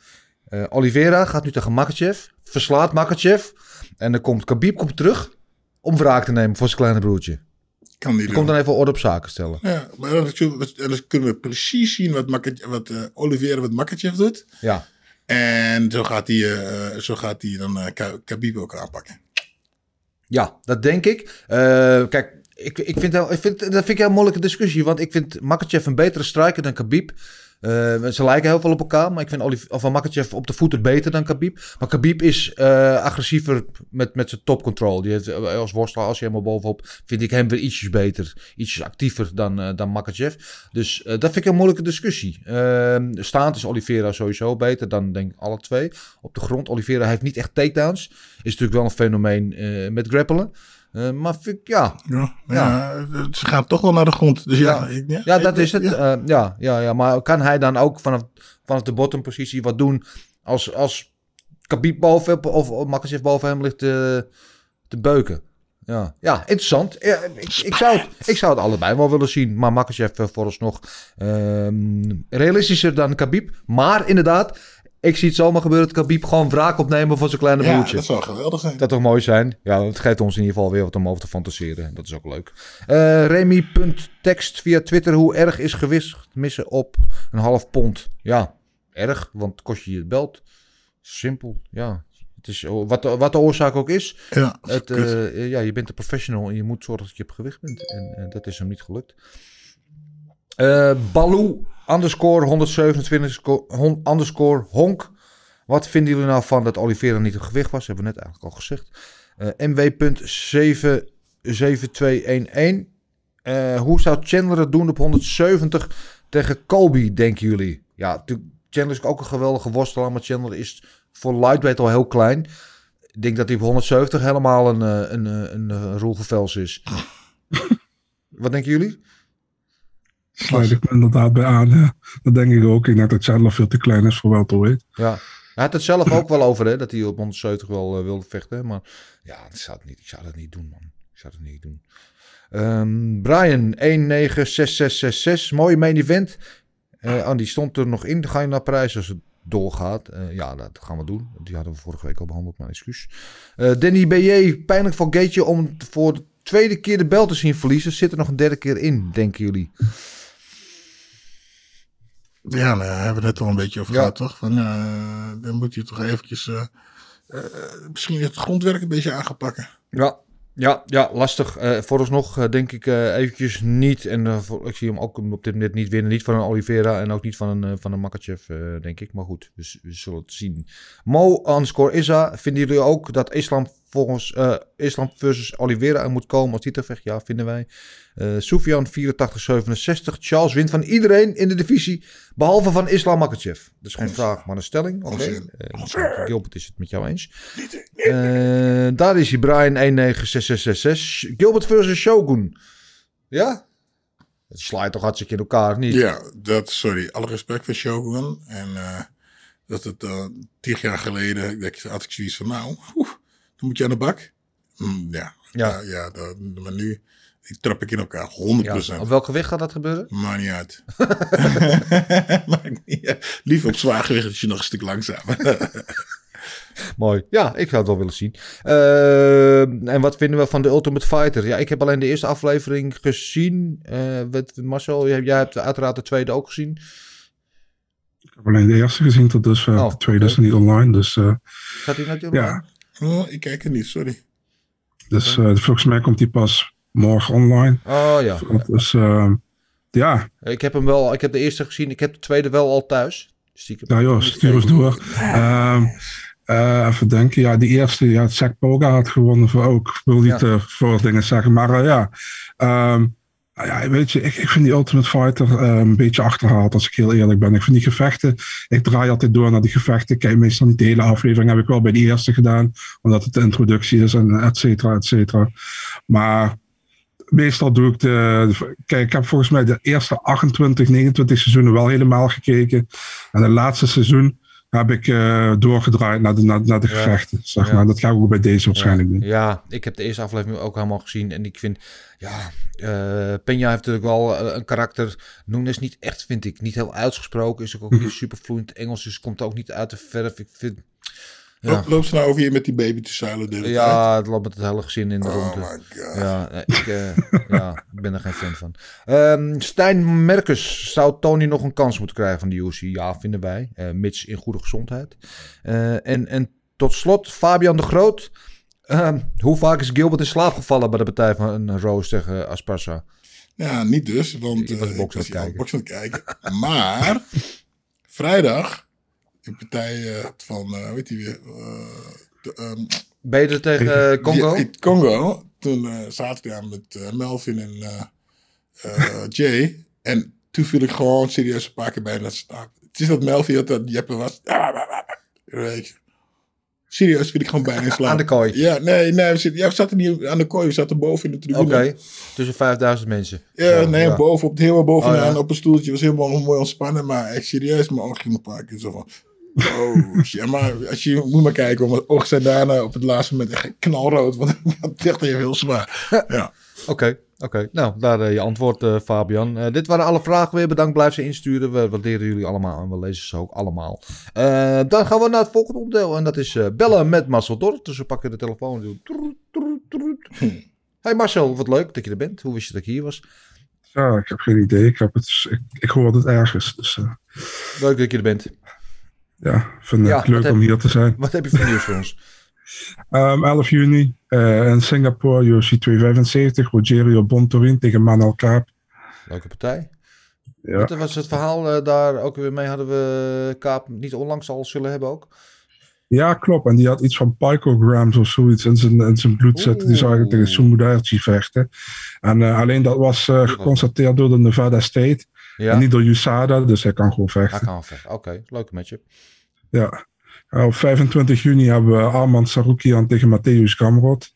Uh, Oliveira gaat nu tegen Makachev. Verslaat Makachev. En dan komt Khabib komt terug om wraak te nemen voor zijn kleine broertje. Kan niet Je komt dan even orde op zaken stellen. Ja, maar dan, kunnen we precies zien wat, Makachev, wat uh, Oliveira met Makachev doet. Ja. En zo gaat hij, zo gaat hij dan Khabib ook aanpakken. Ja, dat denk ik. Uh, kijk, ik, ik, vind, ik vind, dat vind ik een moeilijke discussie. Want ik vind Makachev een betere striker dan Khabib. Uh, ze lijken heel veel op elkaar, maar ik vind Oliv of Makachev op de voeten beter dan Khabib. Maar Khabib is uh, agressiever met, met zijn top control. Die als worstelaar, als hij helemaal bovenop, vind ik hem weer ietsjes beter. Ietsjes actiever dan, uh, dan Makachev. Dus dat vind ik een moeilijke discussie. Ehm, staand is Oliveira sowieso beter dan denk ik alle twee. Op de grond, Oliveira heeft niet echt takedowns. Is natuurlijk wel een fenomeen met grappelen. Eh, maar ik- ja, Ja, ja. ze gaan toch wel naar de grond. Dus ja, ik- ja, Ja, ik- dat is het. ja. Ja. ja, ja, ja. Maar kan hij dan ook vanaf, vanaf de bottompositie wat doen als, als Khabib boven of, of boven hem ligt te, te beuken? Ja, ja interessant. Ja, ik, ik, zou het, ik zou het allebei wel willen zien. Maar Makachev eh, vooralsnog ehm realistischer dan Khabib. Maar inderdaad, ik zie het zomaar gebeuren dat Khabib gewoon wraak opnemen voor zijn kleine Ja, broertje. dat zou geweldig zijn. Dat toch mooi zijn? Ja, het geeft ons in ieder geval weer wat om over te fantaseren. Dat is ook leuk. Eh Remy.text via Twitter. Hoe erg is gewicht missen op een half pond? Ja, erg, want kost je je het belt. Simpel, ja. Het is, wat, de- wat de oorzaak ook is. Ja, Het, eh, ja, je bent een professional en je moet zorgen dat je op gewicht bent. En, en dat is hem niet gelukt. Eh Baloo underscore 127 sco- hon- underscore honk. Wat vinden jullie nou van dat Oliveira niet op gewicht was? Hebben we net eigenlijk al gezegd. Eh MW.77211. Eh hoe zou Chandler het doen op 170 tegen Kobe, denken jullie? Ja, Chandler is ook een geweldige worstelaar, maar Chandler is voor lightweight al heel klein. Ik denk dat hij op 170 helemaal een, eh, een, een, een, eh, vels is. <laughs> Wat denken jullie? Sluit ik me inderdaad bij aan. Dat denk ik ook. Ik denk dat Chandler veel te klein is voor welterweight. Ja. Hij had het zelf ook wel over, hè, dat hij op 170 wel eh, wilde vechten. Maar ja, ik zou, het niet, ik zou dat niet doen, man. Ik zou dat niet doen. Ehm, Brian, 196666. Mooie main event. Eh oh, die stond er nog in. Ga je naar prijs als het doorgaat? Eh, ja, dat gaan we doen. Die hadden we vorige week al behandeld, mijn excuus. Eh, Danny B.J. Pijnlijk voor Gaetje om voor de tweede keer de bel te zien verliezen. Zit er nog een derde keer in, denken jullie? Ja, nou, daar hebben we het net al een beetje over Ja. gehad, toch? Van, eh, dan moet je toch eventjes... eh, eh, misschien het grondwerk een beetje aangepakken. Ja, ja, ja lastig. Eh vooralsnog denk ik eh, eventjes niet. En voor- ik zie hem ook op dit moment niet winnen. Niet van een Oliveira en ook niet van een, van een Makachev, denk ik. Maar goed, dus we zullen het zien. Mo underscore Isa. Vinden jullie ook dat Islam volgens eh, Islam versus Oliveira moet komen als titelvecht? Ja, vinden wij. Eh Soufian 8467. Charles wint van iedereen in de divisie. Behalve van Islam Makachev. Dat is geen vraag, maar een stelling. Oké. Eh, Gilbert is het met jou eens. Daar is hij, Brian 196666. Gilbert versus Shogun. Ja? Het slaat toch hartstikke in elkaar, niet? Ja, dat, sorry. Alle respect voor Shogun. En dat het tien jaar geleden, dat had ik zoiets van, nou, dan moet je aan de bak. Mm, ja, Ja. ja. ja dat, maar nu die trap ik in elkaar, 100%. Ja, Op welk gewicht gaat dat gebeuren? Maakt niet uit. <laughs> <laughs> Maakt niet uit. Liever op zwaar gewicht als je nog een stuk langzamer. <laughs> Mooi. Ja, ik zou het wel willen zien. Eh, en wat vinden we van de Ultimate Fighter? Ja, ik heb alleen de eerste aflevering gezien. Eh, wat, Marcel, jij, jij hebt uiteraard de tweede ook gezien. Ik heb alleen de eerste gezien tot dusver. Oh, de tweede is niet online. Dus, eh, Gaat hij natuurlijk? ja, oh, ik kijk er niet, sorry. dus eh, volgens mij komt die pas morgen online. Oh ja. Dus eh, ja, Ik heb hem wel. Ik heb de eerste gezien. Ik heb de tweede wel al thuis. Stiekem. ja joh, stuur eens door. Ehm, eh, even denken, ja, die eerste, ja, Zack Poga had gewonnen voor ook. Ik wil niet Ja. eh, voor dingen zeggen, maar eh, ja. Ehm, nou ja, weet je, ik, ik vind die Ultimate Fighter eh, een beetje achterhaald, als ik heel eerlijk ben. Ik vind die gevechten, ik draai altijd door naar die gevechten. Kijk meestal niet de hele aflevering, heb ik wel bij die eerste gedaan, omdat het de introductie is en et cetera, et cetera. Maar meestal doe ik de, de- Kijk, ik heb volgens mij de eerste 28, 29 seizoenen wel helemaal gekeken. En het laatste seizoen heb ik eh, doorgedraaid naar de, naar, naar de gevechten. Zeg maar. Dat ga ik ook bij deze waarschijnlijk doen. Ja, ik heb de eerste aflevering ook helemaal gezien. En ik vind, ja, Peña heeft natuurlijk wel eh, een karakter. Nunes niet echt, vind ik. Niet heel uitgesproken. Is ook, ook Mhm. niet super vloeiend Engels. Dus komt ook niet uit de verf. Ik vind, ja, Loop, loop ze nou over hier met die baby te zuilen de hele tijd? ja het loopt met het hele gezin in de Oh ronde. my god. Ja, ik, eh, ja, ik ben er geen fan van. Ehm Stijn Merkers. Zou Tony nog een kans moeten krijgen van de UFC? Ja, vinden wij. Eh, mits in goede gezondheid. Eh, en, en tot slot, Fabian de Groot. Ehm, hoe vaak is Gilbert in slaap gevallen bij de partij van een Roos tegen Asparza? Ja, niet dus, want Ik was boksen aan het kijken. Maar vrijdag, de partij eh, van, eh weet je weer, eh, de, ehm, Beter tegen eh, Congo? die- die Congo. Toen eh, zaten we daar met eh, Melvin en eh, eh, Jay. En toen viel ik gewoon serieus een paar keer bijna te slapen. Het is dat Melvin dat dat Jeppe was. Weet je. Serieus, vind ik gewoon bijna in slaap. Aan de kooi? Ja, nee, nee. We, zitten, ja, we zaten niet aan de kooi. We zaten boven in de tribune. Oké, tussen 5000 mensen. Ja, nee, ja. boven, op helemaal bovenaan, Oh, ja. op een stoeltje. was helemaal mooi ontspannen. Maar echt serieus, mijn ogen gingen een paar keer zo van... Oh, shit. Maar als je moet maar kijken, want mijn ogen zijn daarna op het laatste moment echt knalrood. Want ik had het echt even heel zwaar. Ja. Oké, oké. Nou, daar eh, je antwoord, eh, Fabian. Eh, dit waren alle vragen weer. Bedankt, blijf ze insturen. We waarderen jullie allemaal en we lezen ze ook allemaal. Eh, dan gaan we naar het volgende onderdeel. En dat is eh, bellen met Marcel Dorp. Dus we pakken de telefoon en doen... troet. Hey Marcel, wat leuk dat je er bent. Hoe wist je dat ik hier was? Ja, ik heb geen idee. Ik, heb het, ik, ik hoor het ergens. Dus eh, Leuk dat je er bent. Ja, ik vind het Ja, leuk heb- om hier te zijn. Wat heb je voor nieuws voor ons? <laughs> Ehm 11 juni eh, in Singapore, UFC 275, Rogerio Bontorin tegen Manel Kaap. Leuke partij. Ja. Wat was het verhaal eh, daar ook weer mee? Hadden we Kaap niet onlangs al zullen hebben ook? ja, klopt. En die had iets van picograms of zoiets in zijn, in zijn bloed zitten. Die zou eigenlijk tegen Sumudaerchi vechten. En eh, alleen dat was geconstateerd door de Nevada State. Ja, En niet door USADA, dus hij kan gewoon vechten. hij kan vechten. Oké, leuke matchup. Ja. Eh, op 25 juni hebben we Arman Sarukian tegen Matthäus Gamrot.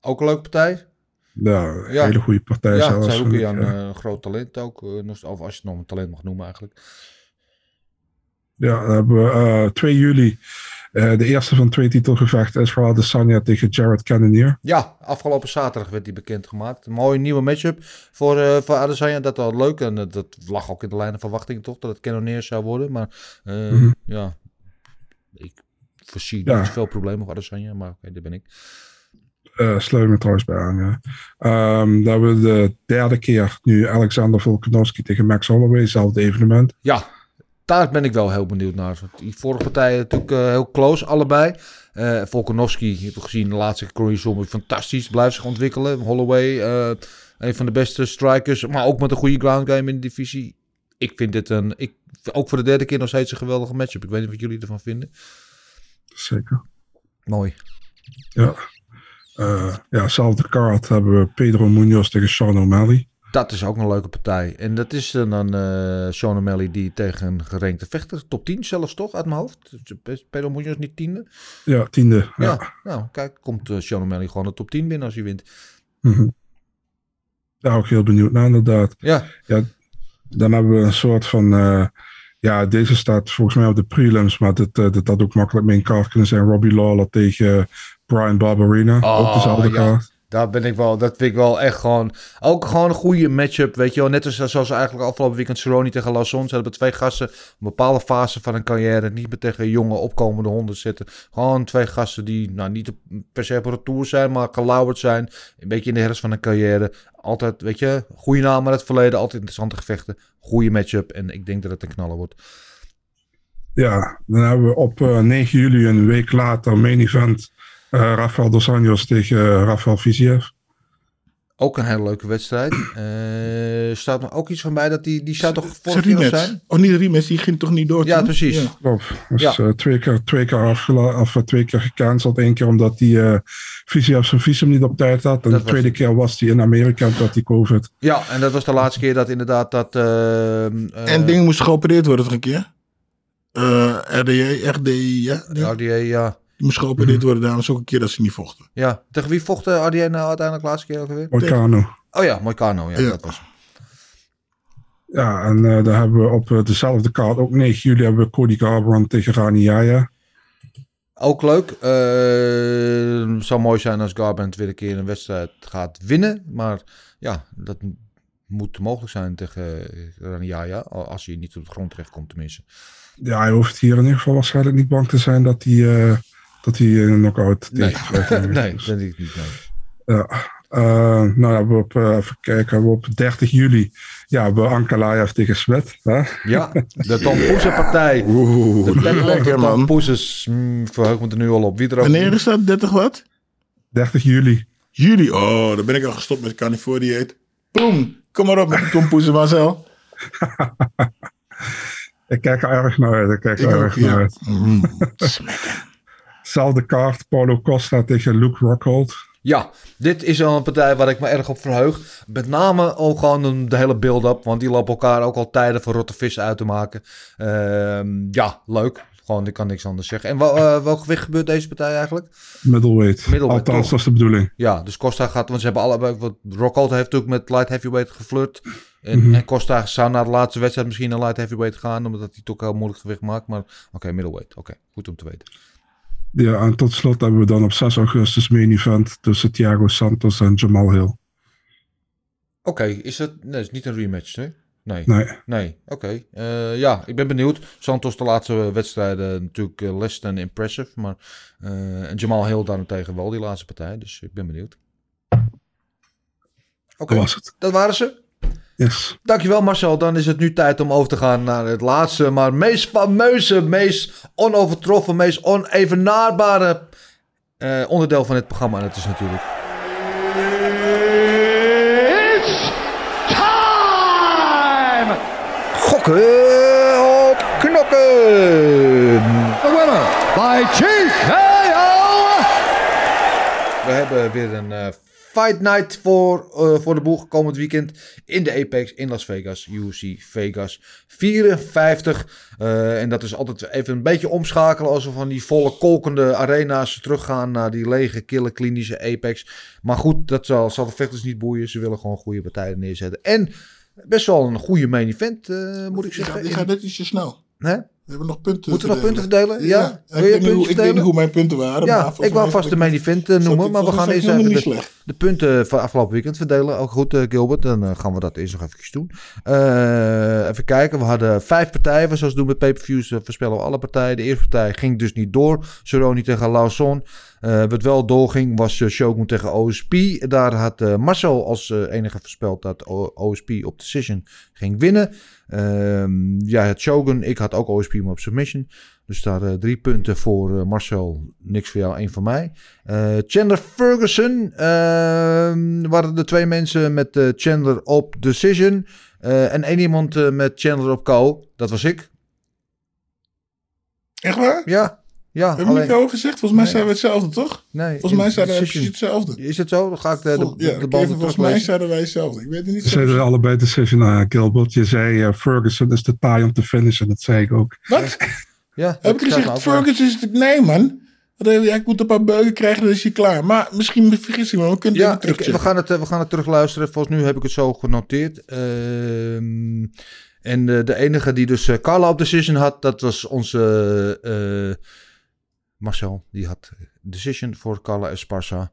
Ook een leuke partij? Ja, een Ja. hele goede partij Ja, zelfs. Saruki vind ik, aan ja. een groot talent ook. eh, Of als je het nog een talent mag noemen eigenlijk. Ja, dan hebben we eh, 2 juli. Eh, de eerste van twee titelgevechten is vooral de Sanya tegen Jared Cannonier. Ja, afgelopen zaterdag werd die bekendgemaakt. Een mooie nieuwe matchup voor, eh voor Adesanya. Dat was leuk. En eh, dat lag ook in de lijn van verwachting toch, dat het Cannoneer zou worden. Maar Mhm. ja, ik voorzie Ja. niet zoveel problemen voor Adesanya. Maar oké, daar ben ik. Eh sluit me trouwens bij aan. Ja. Dan hebben we de derde keer nu Alexander Volkanovski tegen Max Holloway. Hetzelfde evenement. Ja, daar ben ik wel heel benieuwd naar. Die vorige partijen natuurlijk eh, heel close, allebei. Eh Volkanovski, je hebt gezien de laatste Corey Zombie, fantastisch. Blijft zich ontwikkelen. Holloway, eh, een van de beste strikers. Maar ook met een goede ground game in de divisie. Ik vind dit een, ik, ook voor de derde keer nog steeds een geweldige matchup. Ik weet niet wat jullie ervan vinden. Zeker. Mooi. Ja. Ja, hetzelfde card hebben we Pedro Munoz tegen Sean O'Malley. Dat is ook een leuke partij. En dat is dan eh Sean O'Malley die tegen een gerenkte vechter, top 10 zelfs toch, uit mijn hoofd. Pedro Munoz niet tiende. Ja, tiende. Ja. Ja, nou kijk, komt uh, Sean O'Malley gewoon de top 10 binnen als hij wint. Mhm. Daar ook heel benieuwd naar, inderdaad. Ja, Dan hebben we een soort van. eh, ja, deze staat volgens mij op de prelims, maar dit, eh, dit had ook makkelijk main card kunnen zijn. Robbie Lawler tegen Brian Barberina. Oh, ook dezelfde ja. kaart. Daar ben ik wel, dat vind ik wel echt gewoon, ook gewoon een goede matchup, weet je wel. Net als, zoals eigenlijk afgelopen weekend Cerrone tegen Lawson. Ze hebben twee gasten, een bepaalde fase van hun carrière, niet meer tegen jonge opkomende honden zitten. Gewoon twee gasten die, nou niet per se op retour zijn, maar gelauwerd zijn. Een beetje in de herfst van hun carrière. Altijd, weet je, goede naam uit het verleden, altijd interessante gevechten. Goede matchup en ik denk dat het een knaller wordt. Ja, dan hebben we op eh, 9 juli, een week later, main event. Eh, Rafael Dos Anjos tegen eh, Rafael Viziev. Ook een hele leuke wedstrijd. Eh staat er ook iets van bij dat die, die zou toch vorig het jaar zijn? Of niet de rematch, die ging toch niet door? Ja, toen? precies. Ja. Klopt. Dus Ja. twee, keer, twee, keer afgela- of, twee keer gecanceld. Eén keer omdat die eh Viziev zijn visum niet op tijd had. En Dat de tweede keer was hij in Amerika had hij COVID. Ja, en dat was de laatste keer dat inderdaad dat... En ding moest geopereerd worden toch een keer? Eh RDA, RDI, ja? Die RDA, ja. Moest geopereerd worden, daarom is ook een keer dat ze niet vochten. ja. Tegen wie vocht RDA nou uiteindelijk de laatste keer ook alweer? Orcano. Oh ja, Moicano. Ja, Ja. dat was Ja, en eh daar hebben we op eh, dezelfde kaart, ook 9 juli, hebben we Cody Garbrandt tegen Rani Jaya. Ook leuk. Eh, het zou mooi zijn als Garbrandt weer een keer een wedstrijd gaat winnen. Maar ja, dat moet mogelijk zijn tegen eh, Raniaya. Als hij niet op de grond terecht komt tenminste. Ja, hij hoeft hier in ieder geval waarschijnlijk niet bang te zijn dat hij, eh, dat hij een knock-out Nee, tegen <laughs> nee, dat denk ik niet. Nee. Ja. Eh, nou, hebben we op, eh, even kijken, we op 30 juli ja, we Ankalaev tegen Smet. Hè? Ja, de Tom Poesen partij. <laughs> Oeh, De lekker man. Mm, verheug me er nu al op. Wie er ook Wanneer is dat? 30 wat? 30 juli. Juli. Oh, dan ben ik al gestopt met carnivore dieet. Boom. Kom maar op met de tompoezen, Marcel. <laughs> Ik kijk er erg naar uit. Ik kijk Ik er ook, erg naar ja. uit. Mm. Zelfde kaart, Paulo Costa tegen Luke Rockhold. Ja, dit is al een partij waar ik me erg op verheug. Met name ook gewoon de hele build-up. Want die lopen elkaar ook al tijden voor rotte vis uit te maken. Ehm, ja, leuk. Gewoon, ik kan niks anders zeggen. En wel, eh, welk gewicht gebeurt deze partij eigenlijk? Middleweight. Middleweight, Althans, dat is de bedoeling. Ja, dus Costa gaat, want ze hebben allebei, wat Rockhold heeft natuurlijk met light heavyweight geflirt. En, Mhm. en Costa zou na de laatste wedstrijd misschien naar light heavyweight gaan, omdat hij toch heel moeilijk gewicht maakt. Maar oké, middleweight. Oké, goed om te weten. Ja, en tot slot hebben we dan op 6 augustus main event tussen Thiago Santos en Jamal Hill. Oké, is dat, nee, is niet een rematch, hè? Nee. Nee, Nee, oké. Eh, ja, ik ben benieuwd. Santos de laatste wedstrijden natuurlijk eh, less than impressive. Maar eh, en Jamal Hill daarentegen wel die laatste partij. Dus ik ben benieuwd. Oké, dat was het. dat waren ze. Yes. Dankjewel Marcel. Dan is het nu tijd om over te gaan naar het laatste, maar meest fameuze, meest onovertroffen, meest onevenaarbare eh, onderdeel van het programma. En dat is natuurlijk... Gokken op knokken! The winner by TKO. We hebben weer een eh, fight night voor, eh, voor de boeg komend weekend in de Apex in Las Vegas. UFC Vegas 54. Eh, en dat is altijd even een beetje omschakelen als we van die volle kolkende arena's teruggaan naar die lege, kille, klinische Apex. Maar goed, dat zal, zal de vechters niet boeien. Ze willen gewoon goede partijen neerzetten. En best wel een goede main event, eh, moet ik zeggen. die gaat net ietsje snel. Hè? We hebben nog punten Moeten we nog punten verdelen. Ja? Ik, Wil je weet hoe, puntjes ik weet niet hoe mijn punten waren. Ja, ik wou vast de main event noemen, maar we gaan eerst even de, de punten van afgelopen weekend verdelen. Ook goed, eh, Gilbert. Dan eh, gaan we dat eerst nog even doen. Eh, even kijken. We hadden vijf partijen. Zoals we doen met pay-per-views voorspellen we alle partijen. De eerste partij ging dus niet door. Cerrone tegen Lawson. Wat wel doorging was Shogun tegen OSP. Daar had Marcel als enige voorspeld dat O- OSP op decision ging winnen. Ehm jij had Shogun. Ik had ook OSP maar op submission. Dus daar eh, drie punten voor eh, Marcel. Niks voor jou, één voor mij. Eh, Chandler Ferguson. ehm, waren de twee mensen met Chandler op decision. En één iemand met Chandler op KO. Dat was ik. Echt waar? Ja. Ja, Hebben we alleen... niet over gezegd? Volgens mij Nee. zeiden we hetzelfde, toch? Nee, Volgens mij zeiden we precies hetzelfde. Is het zo? Dan ga ik de, de, Vol- de, ja, de banden volgens mij zeiden wij hetzelfde. Ik weet het niet Ze zeiden allebei decision aan Gilbert. Je zei eh, Ferguson is de taai om te finishen. Dat zei ik ook. Wat? Ja, Heb ik gezegd, me ook wel. Fergus is het... Nee, man. Je- ja, Ik moet een paar beuken krijgen, dan is hij klaar. Maar misschien vergis ik me, maar we kunnen het Ja, ik, we, gaan het, eh, we gaan het terugluisteren. Volgens nu heb ik het zo genoteerd. Ehm, en eh, de enige die dus eh, Carla op decision had, dat was onze eh, Marcel. Die had decision voor Carla Esparza.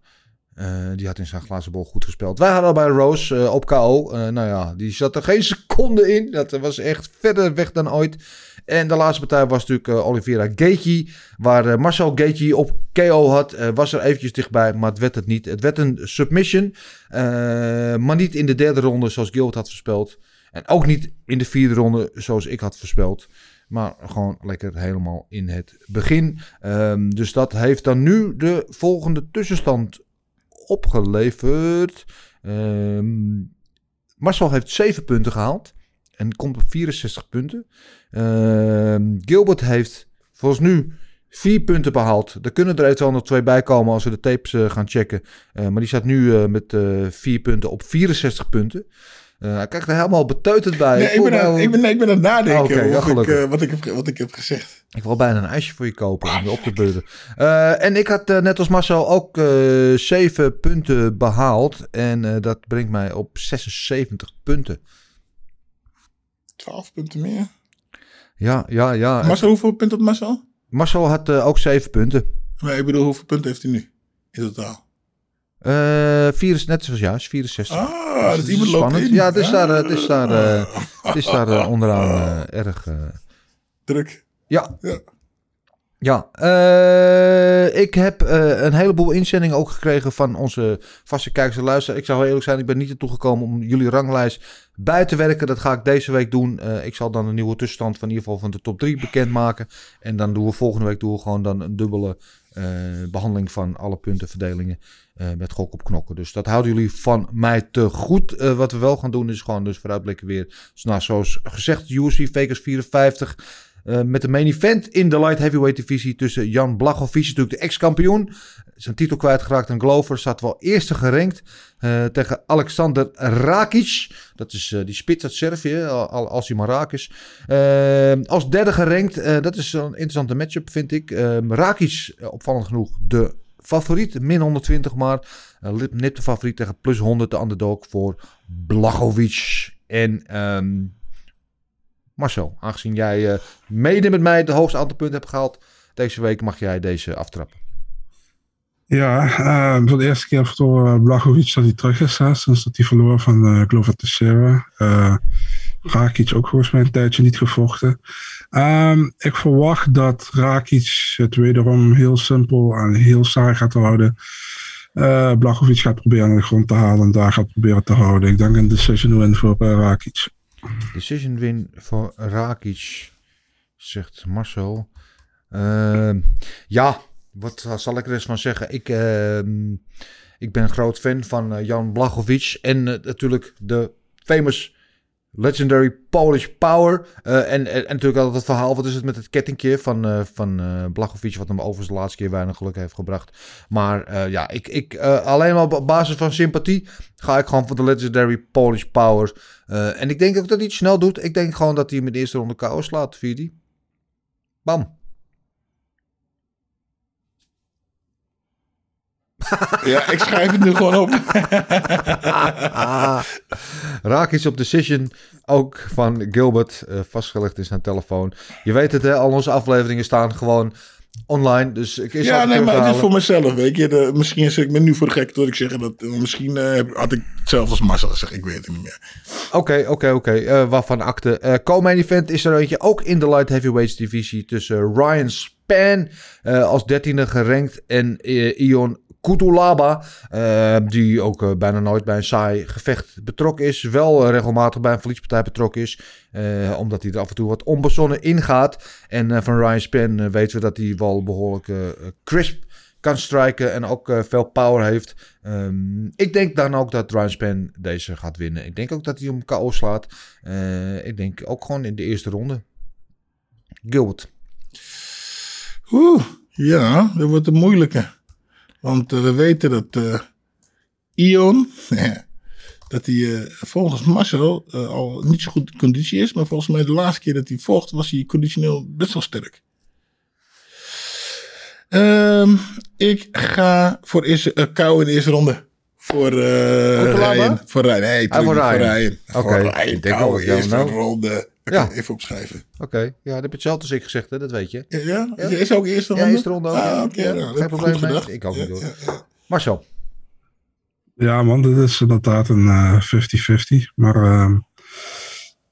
Eh, die had in zijn glazen bol goed gespeeld. Wij hadden bij Rose eh, op KO. Eh, nou ja, die zat er geen <laughs> seconde in. Dat was echt verder weg dan ooit. En de laatste partij was natuurlijk eh, Oliveira Gaethje. Waar eh, Marcel Gaethje op KO had. eh, was er eventjes dichtbij, maar het werd het niet. Het werd een submission. eh, maar niet in de derde ronde zoals Gilbert had voorspeld. En ook niet in de vierde ronde zoals ik had voorspeld. Maar gewoon lekker helemaal in het begin. Ehm, dus dat heeft dan nu de volgende tussenstand opgeleverd. Ehm, Marcel heeft 7 punten gehaald. En komt op 64 punten. Ehm, Gilbert heeft volgens nu 4 punten behaald. Er kunnen er eventueel nog twee bij komen als we de tapes eh, gaan checken. Eh, maar die staat nu eh, met 4 punten op 64 punten. Eh, hij kijkt er helemaal beteuterd bij. Nee, ik ben, aan, ik, ben, nee, ik ben aan het nadenken Oh, ja, of ik, eh, wat, ik heb, wat, ik heb, gezegd. Ik wil bijna een ijsje voor je kopen om je op te beurden. Eh, en ik had net als Marcel ook 7 punten behaald. En dat brengt mij op 76 punten. 12 punten meer. Ja, ja, ja. Marcel, hoeveel punten had Marcel? Marcel had ook 7 punten. Maar ik bedoel, hoeveel punten heeft hij nu? In totaal. Eh vier is net zoals juist, 64. Ah, Dus dus iemand loopt spannend. in. Ja, het is daar, eh, het is daar, eh, Ah. het is daar onderaan erg... Druk. Ja. Ja. Ja, ik heb een heleboel inzendingen ook gekregen van onze vaste kijkers en luisteraars. Ik zou heel eerlijk zijn, ik ben niet ertoe gekomen om jullie ranglijst bij te werken. Dat ga ik deze week doen. Ik zal dan een nieuwe tussenstand van in ieder geval van de top 3 bekendmaken. En dan doen we volgende week doen we gewoon dan een dubbele behandeling van alle puntenverdelingen eh, met gok op knokken. Dus dat houden jullie van mij te goed. Eh, wat we wel gaan doen is gewoon dus vooruitblikken weer. Dus nou, zoals gezegd, UFC Vegas 54. Eh, met de main event in de light heavyweight divisie tussen Jan Blachowicz, natuurlijk de ex-kampioen. Zijn titel kwijtgeraakt aan Glover. Staat wel eerste gerankt eh, tegen Alexander Rakic. Dat is eh, die spits uit Servië, al, al- als hij maar raak is. Als derde gerankt. dat is een interessante matchup, vind ik. Rakic, opvallend genoeg, de favoriet. Min 120 maar. Nip de favoriet tegen plus 100 de underdog voor Blachowicz. En ehm, Marcel, aangezien jij eh, mede met mij het hoogste aantal punten hebt gehaald deze week, mag jij deze aftrappen. Ja, eh, voor de eerste keer voor uh, Blachowicz dat hij terug is. Sinds dat hij verloor van uh, Glover Teixeira. Rakic ook volgens mij een tijdje niet gevochten. Um, ik verwacht dat Rakic het wederom heel simpel en heel saai gaat houden. Uh, Blachowicz gaat proberen aan de grond te halen en daar gaat proberen te houden. Ik denk een decision win voor Rakic. Decision win voor Rakic, zegt Marcel. Uh, ja, wat zal ik er eens van zeggen? Ik, uh, ik ben een groot fan van uh, Jan Blachowicz en uh, natuurlijk de famous legendary Polish power. en, en, en, natuurlijk altijd het verhaal, wat is het met het kettingje van, van Blachowicz, wat hem overigens de laatste keer weinig geluk heeft gebracht. Maar ja, ik, ik, alleen maar op basis van sympathie ga ik gewoon voor de legendary Polish power. en ik denk ook dat hij het snel doet. Ik denk gewoon dat hij hem in de eerste ronde KO slaat. Bam. <laughs> Ja, ik schrijf het nu gewoon op. <laughs> Rakic op decision, ook van Gilbert, uh, vastgelegd in zijn telefoon. Je weet het, hè, al onze afleveringen staan gewoon online. Dus ik is ja, nee, maar het is voor mezelf, weet je. De, misschien zit ik me nu voor de gek dat ik zeg dat... Misschien uh, had ik hetzelfde als Marcel gezegd, ik weet het niet meer. Oké, oké, oké. Uh, Waarvan akte. Uh, Co-main event is er eentje ook in de light heavyweights divisie tussen Ryan Span als dertiende gerankt en Ion Kutulaba, uh, die ook uh, bijna nooit bij een saai gevecht betrokken is. Wel uh, regelmatig bij een verliespartij betrokken is. omdat hij er af en toe wat onbezonnen ingaat. En van Ryan Span weten we dat hij wel behoorlijk crisp kan strijken. En ook veel power heeft. Um, ik denk dan ook dat Ryan Span deze gaat winnen. Ik denk ook dat hij hem KO slaat. ik denk ook gewoon in de eerste ronde. Gilbert. Oeh, ja, dat wordt een moeilijke. Want uh, we weten dat uh, Ion, <laughs> dat hij uh, volgens Marcel al niet zo goed in conditie is. Maar volgens mij de laatste keer dat hij vocht was hij conditioneel best wel sterk. Um, ik ga voor uh, kou in de eerste ronde. Voor uh, Ryan. Voor Ryan. Nee, ah, voor Ryan. Oké. Okay. Voor Ryan. Kou in de eerste nou. Ja. Even opschrijven. Oké, okay. ja, dat heb je hetzelfde als ik gezegd, hè? dat weet je. Ja, ja? ja? is ook eerste ronde? Ja, eerste ronde ook. Ah. Okay, ja, nou, geen probleem mee. Ik ook niet hoor. Marcel. Ja man, dit is inderdaad een 50-50. Uh, maar uh,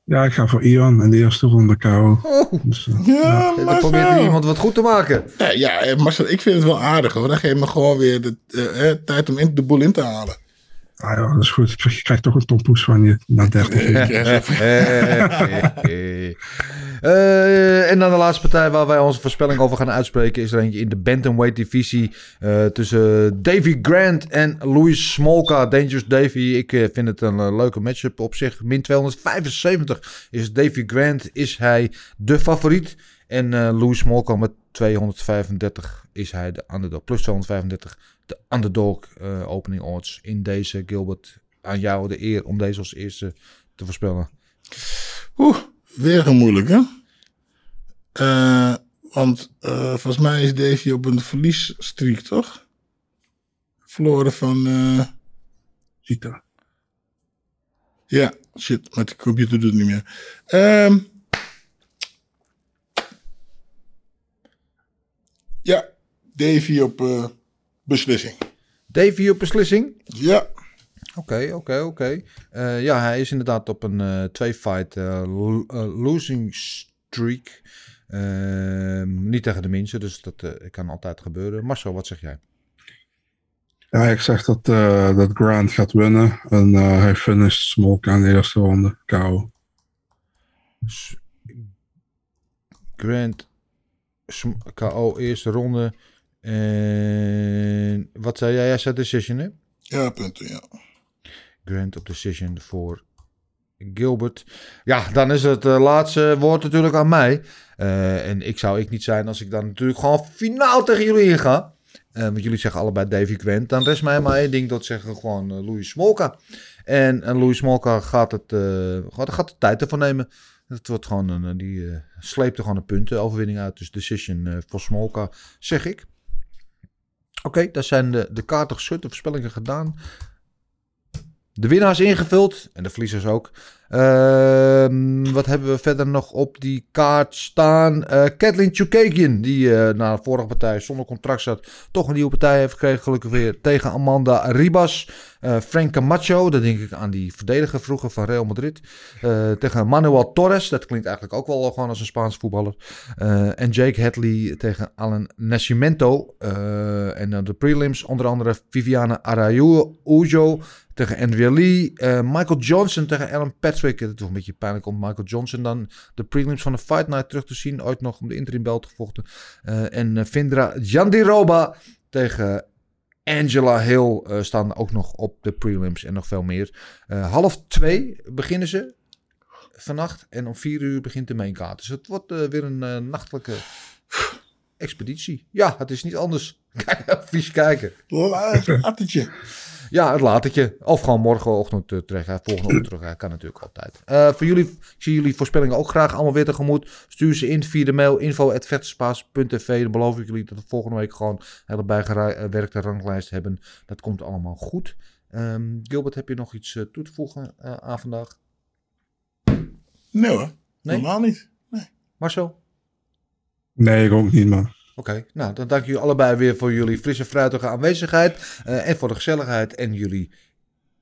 ja, ik ga voor Ian in de eerste ronde KO. Oh. Dus, uh, ja, ja. Dan probeert iemand wat goed te maken. Ja, ja Marcel, ik vind het wel aardig hoor. Dan geef je me gewoon weer de uh, tijd om in, de boel in te halen. Ah ja, dat is goed. Je krijgt toch een tompoes van je na 30 uh, <laughs> En dan de laatste partij waar wij onze voorspelling over gaan uitspreken... is er eentje in de bantamweight divisie... Uh, tussen Davy Grant en Louis Smolka. Dangerous Davy. Ik uh, vind het een uh, leuke matchup op zich. Min 275 is Davy Grant. Is hij de favoriet? En Louis Smolka met 235 is hij de underdog. Plus 235 de underdog uh, opening odds in deze. Gilbert, aan jou de eer om deze als eerste te voorspellen. Oeh, weer een moeilijke. Uh, want uh, volgens mij is Davy op een verliesstreak, toch? Verloren van... Zita. Ja, shit, met de computer doet het niet meer. Um... Ja, Davy op beslissing. Davy op beslissing? Ja. Oké, okay, oké, okay, oké. Okay. Uh, ja, hij is inderdaad op een uh, twee-fight losing streak. Ehm, niet tegen de minste, dus dat kan altijd gebeuren. Marcel, wat zeg jij? Ja, ik zeg dat, dat Grant gaat winnen. En hij finisht Smolk aan de eerste ronde. KO. Grant KO eerste ronde. En wat zei jij? Jij zei decision, hè? Ja, punten, ja. Grant op decision voor Gilbert. Ja, dan is het eh, laatste woord natuurlijk aan mij. Eh, en ik zou ik niet zijn als ik dan natuurlijk gewoon finaal tegen jullie inga. Eh, want jullie zeggen allebei Davy Quent. Dan rest mij maar één ding, dat zeggen gewoon Louis Smolka. En, en Louis Smolka gaat, het, gaat, gaat de tijd ervan nemen. Het wordt gewoon een, die sleept er gewoon een puntenoverwinning uit. Dus decision voor Smolka, zeg ik. Oké, daar zijn de, de kaarten geschud, de voorspellingen gedaan. De winnaars ingevuld en de verliezers ook. Ehm, wat hebben we verder nog op die kaart staan? Eh Kathleen Chukagian, die eh, na de vorige partij zonder contract zat, toch een nieuwe partij heeft gekregen. Gelukkig weer tegen Amanda Ribas. Eh Frank Camacho, dat denk ik aan die verdediger vroeger van Real Madrid. Eh, tegen Manuel Torres, dat klinkt eigenlijk ook wel gewoon als een Spaanse voetballer. Eh, en Jake Hadley tegen Alan Nascimento. En dan de prelims, onder andere Viviana Araújo tegen Andrea Lee. Michael Johnson tegen Alan Patrick. Het is toch een beetje pijnlijk om Michael Johnson dan de prelims van de Fight Night terug te zien. Ooit nog om de interim belt gevochten. En Vindra Jandiroba tegen Angela Hill eh, staan ook nog op de prelims en nog veel meer. Eh, half twee beginnen ze vannacht en om vier uur begint de mainkaart. Dus het wordt eh, weer een nachtelijke expeditie. Ja, het is niet anders. <laughs> Kijk, vies kijken. Ja, het latertje. Of gewoon morgenochtend uh, terug. Hè. Volgende ochtend terug. Hè. Kan natuurlijk altijd. Eh, voor jullie, ik zie jullie voorspellingen ook graag allemaal weer tegemoet. Stuur ze in via de mail info.vetspaas.tv. Dan beloof ik jullie dat we volgende week gewoon hele bijgewerkte ranglijst hebben. Dat komt allemaal goed. Ehm, Gilbert, heb je nog iets eh, toe te voegen eh, aan vandaag? Nee hoor, Nee? normaal niet. Marcel? Nee, ik ook niet, man. Oké, nou dan dank jullie allebei weer voor jullie frisse fruitige aanwezigheid. eh, en voor de gezelligheid en jullie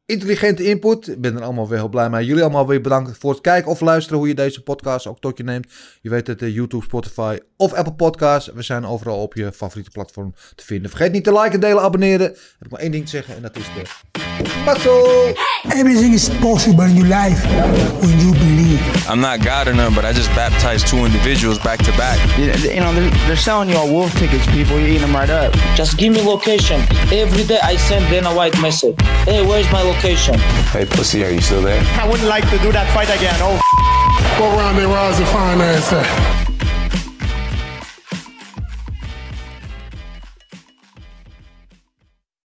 intelligente input. Ik ben er allemaal weer heel blij mee. Jullie allemaal weer bedankt voor het kijken of luisteren hoe je deze podcast ook tot je neemt. Je weet het, eh, YouTube, Spotify of Apple Podcasts. We zijn overal op je favoriete platform te vinden. Vergeet niet te liken, delen, abonneren. Ik heb maar één ding te zeggen en dat is de... Mazzel! Everything is possible in your life when you believe. I'm not God or none, but I just baptized two individuals back to back. You you know, they're, they're selling you all wolf tickets, people. You're eating them right up. Just give me location. Every day I send Dana White message. Hey, where's my location? Hey, pussy, are you still there? I wouldn't like to do that fight again. Oh, <laughs> Go around there, rise and finance.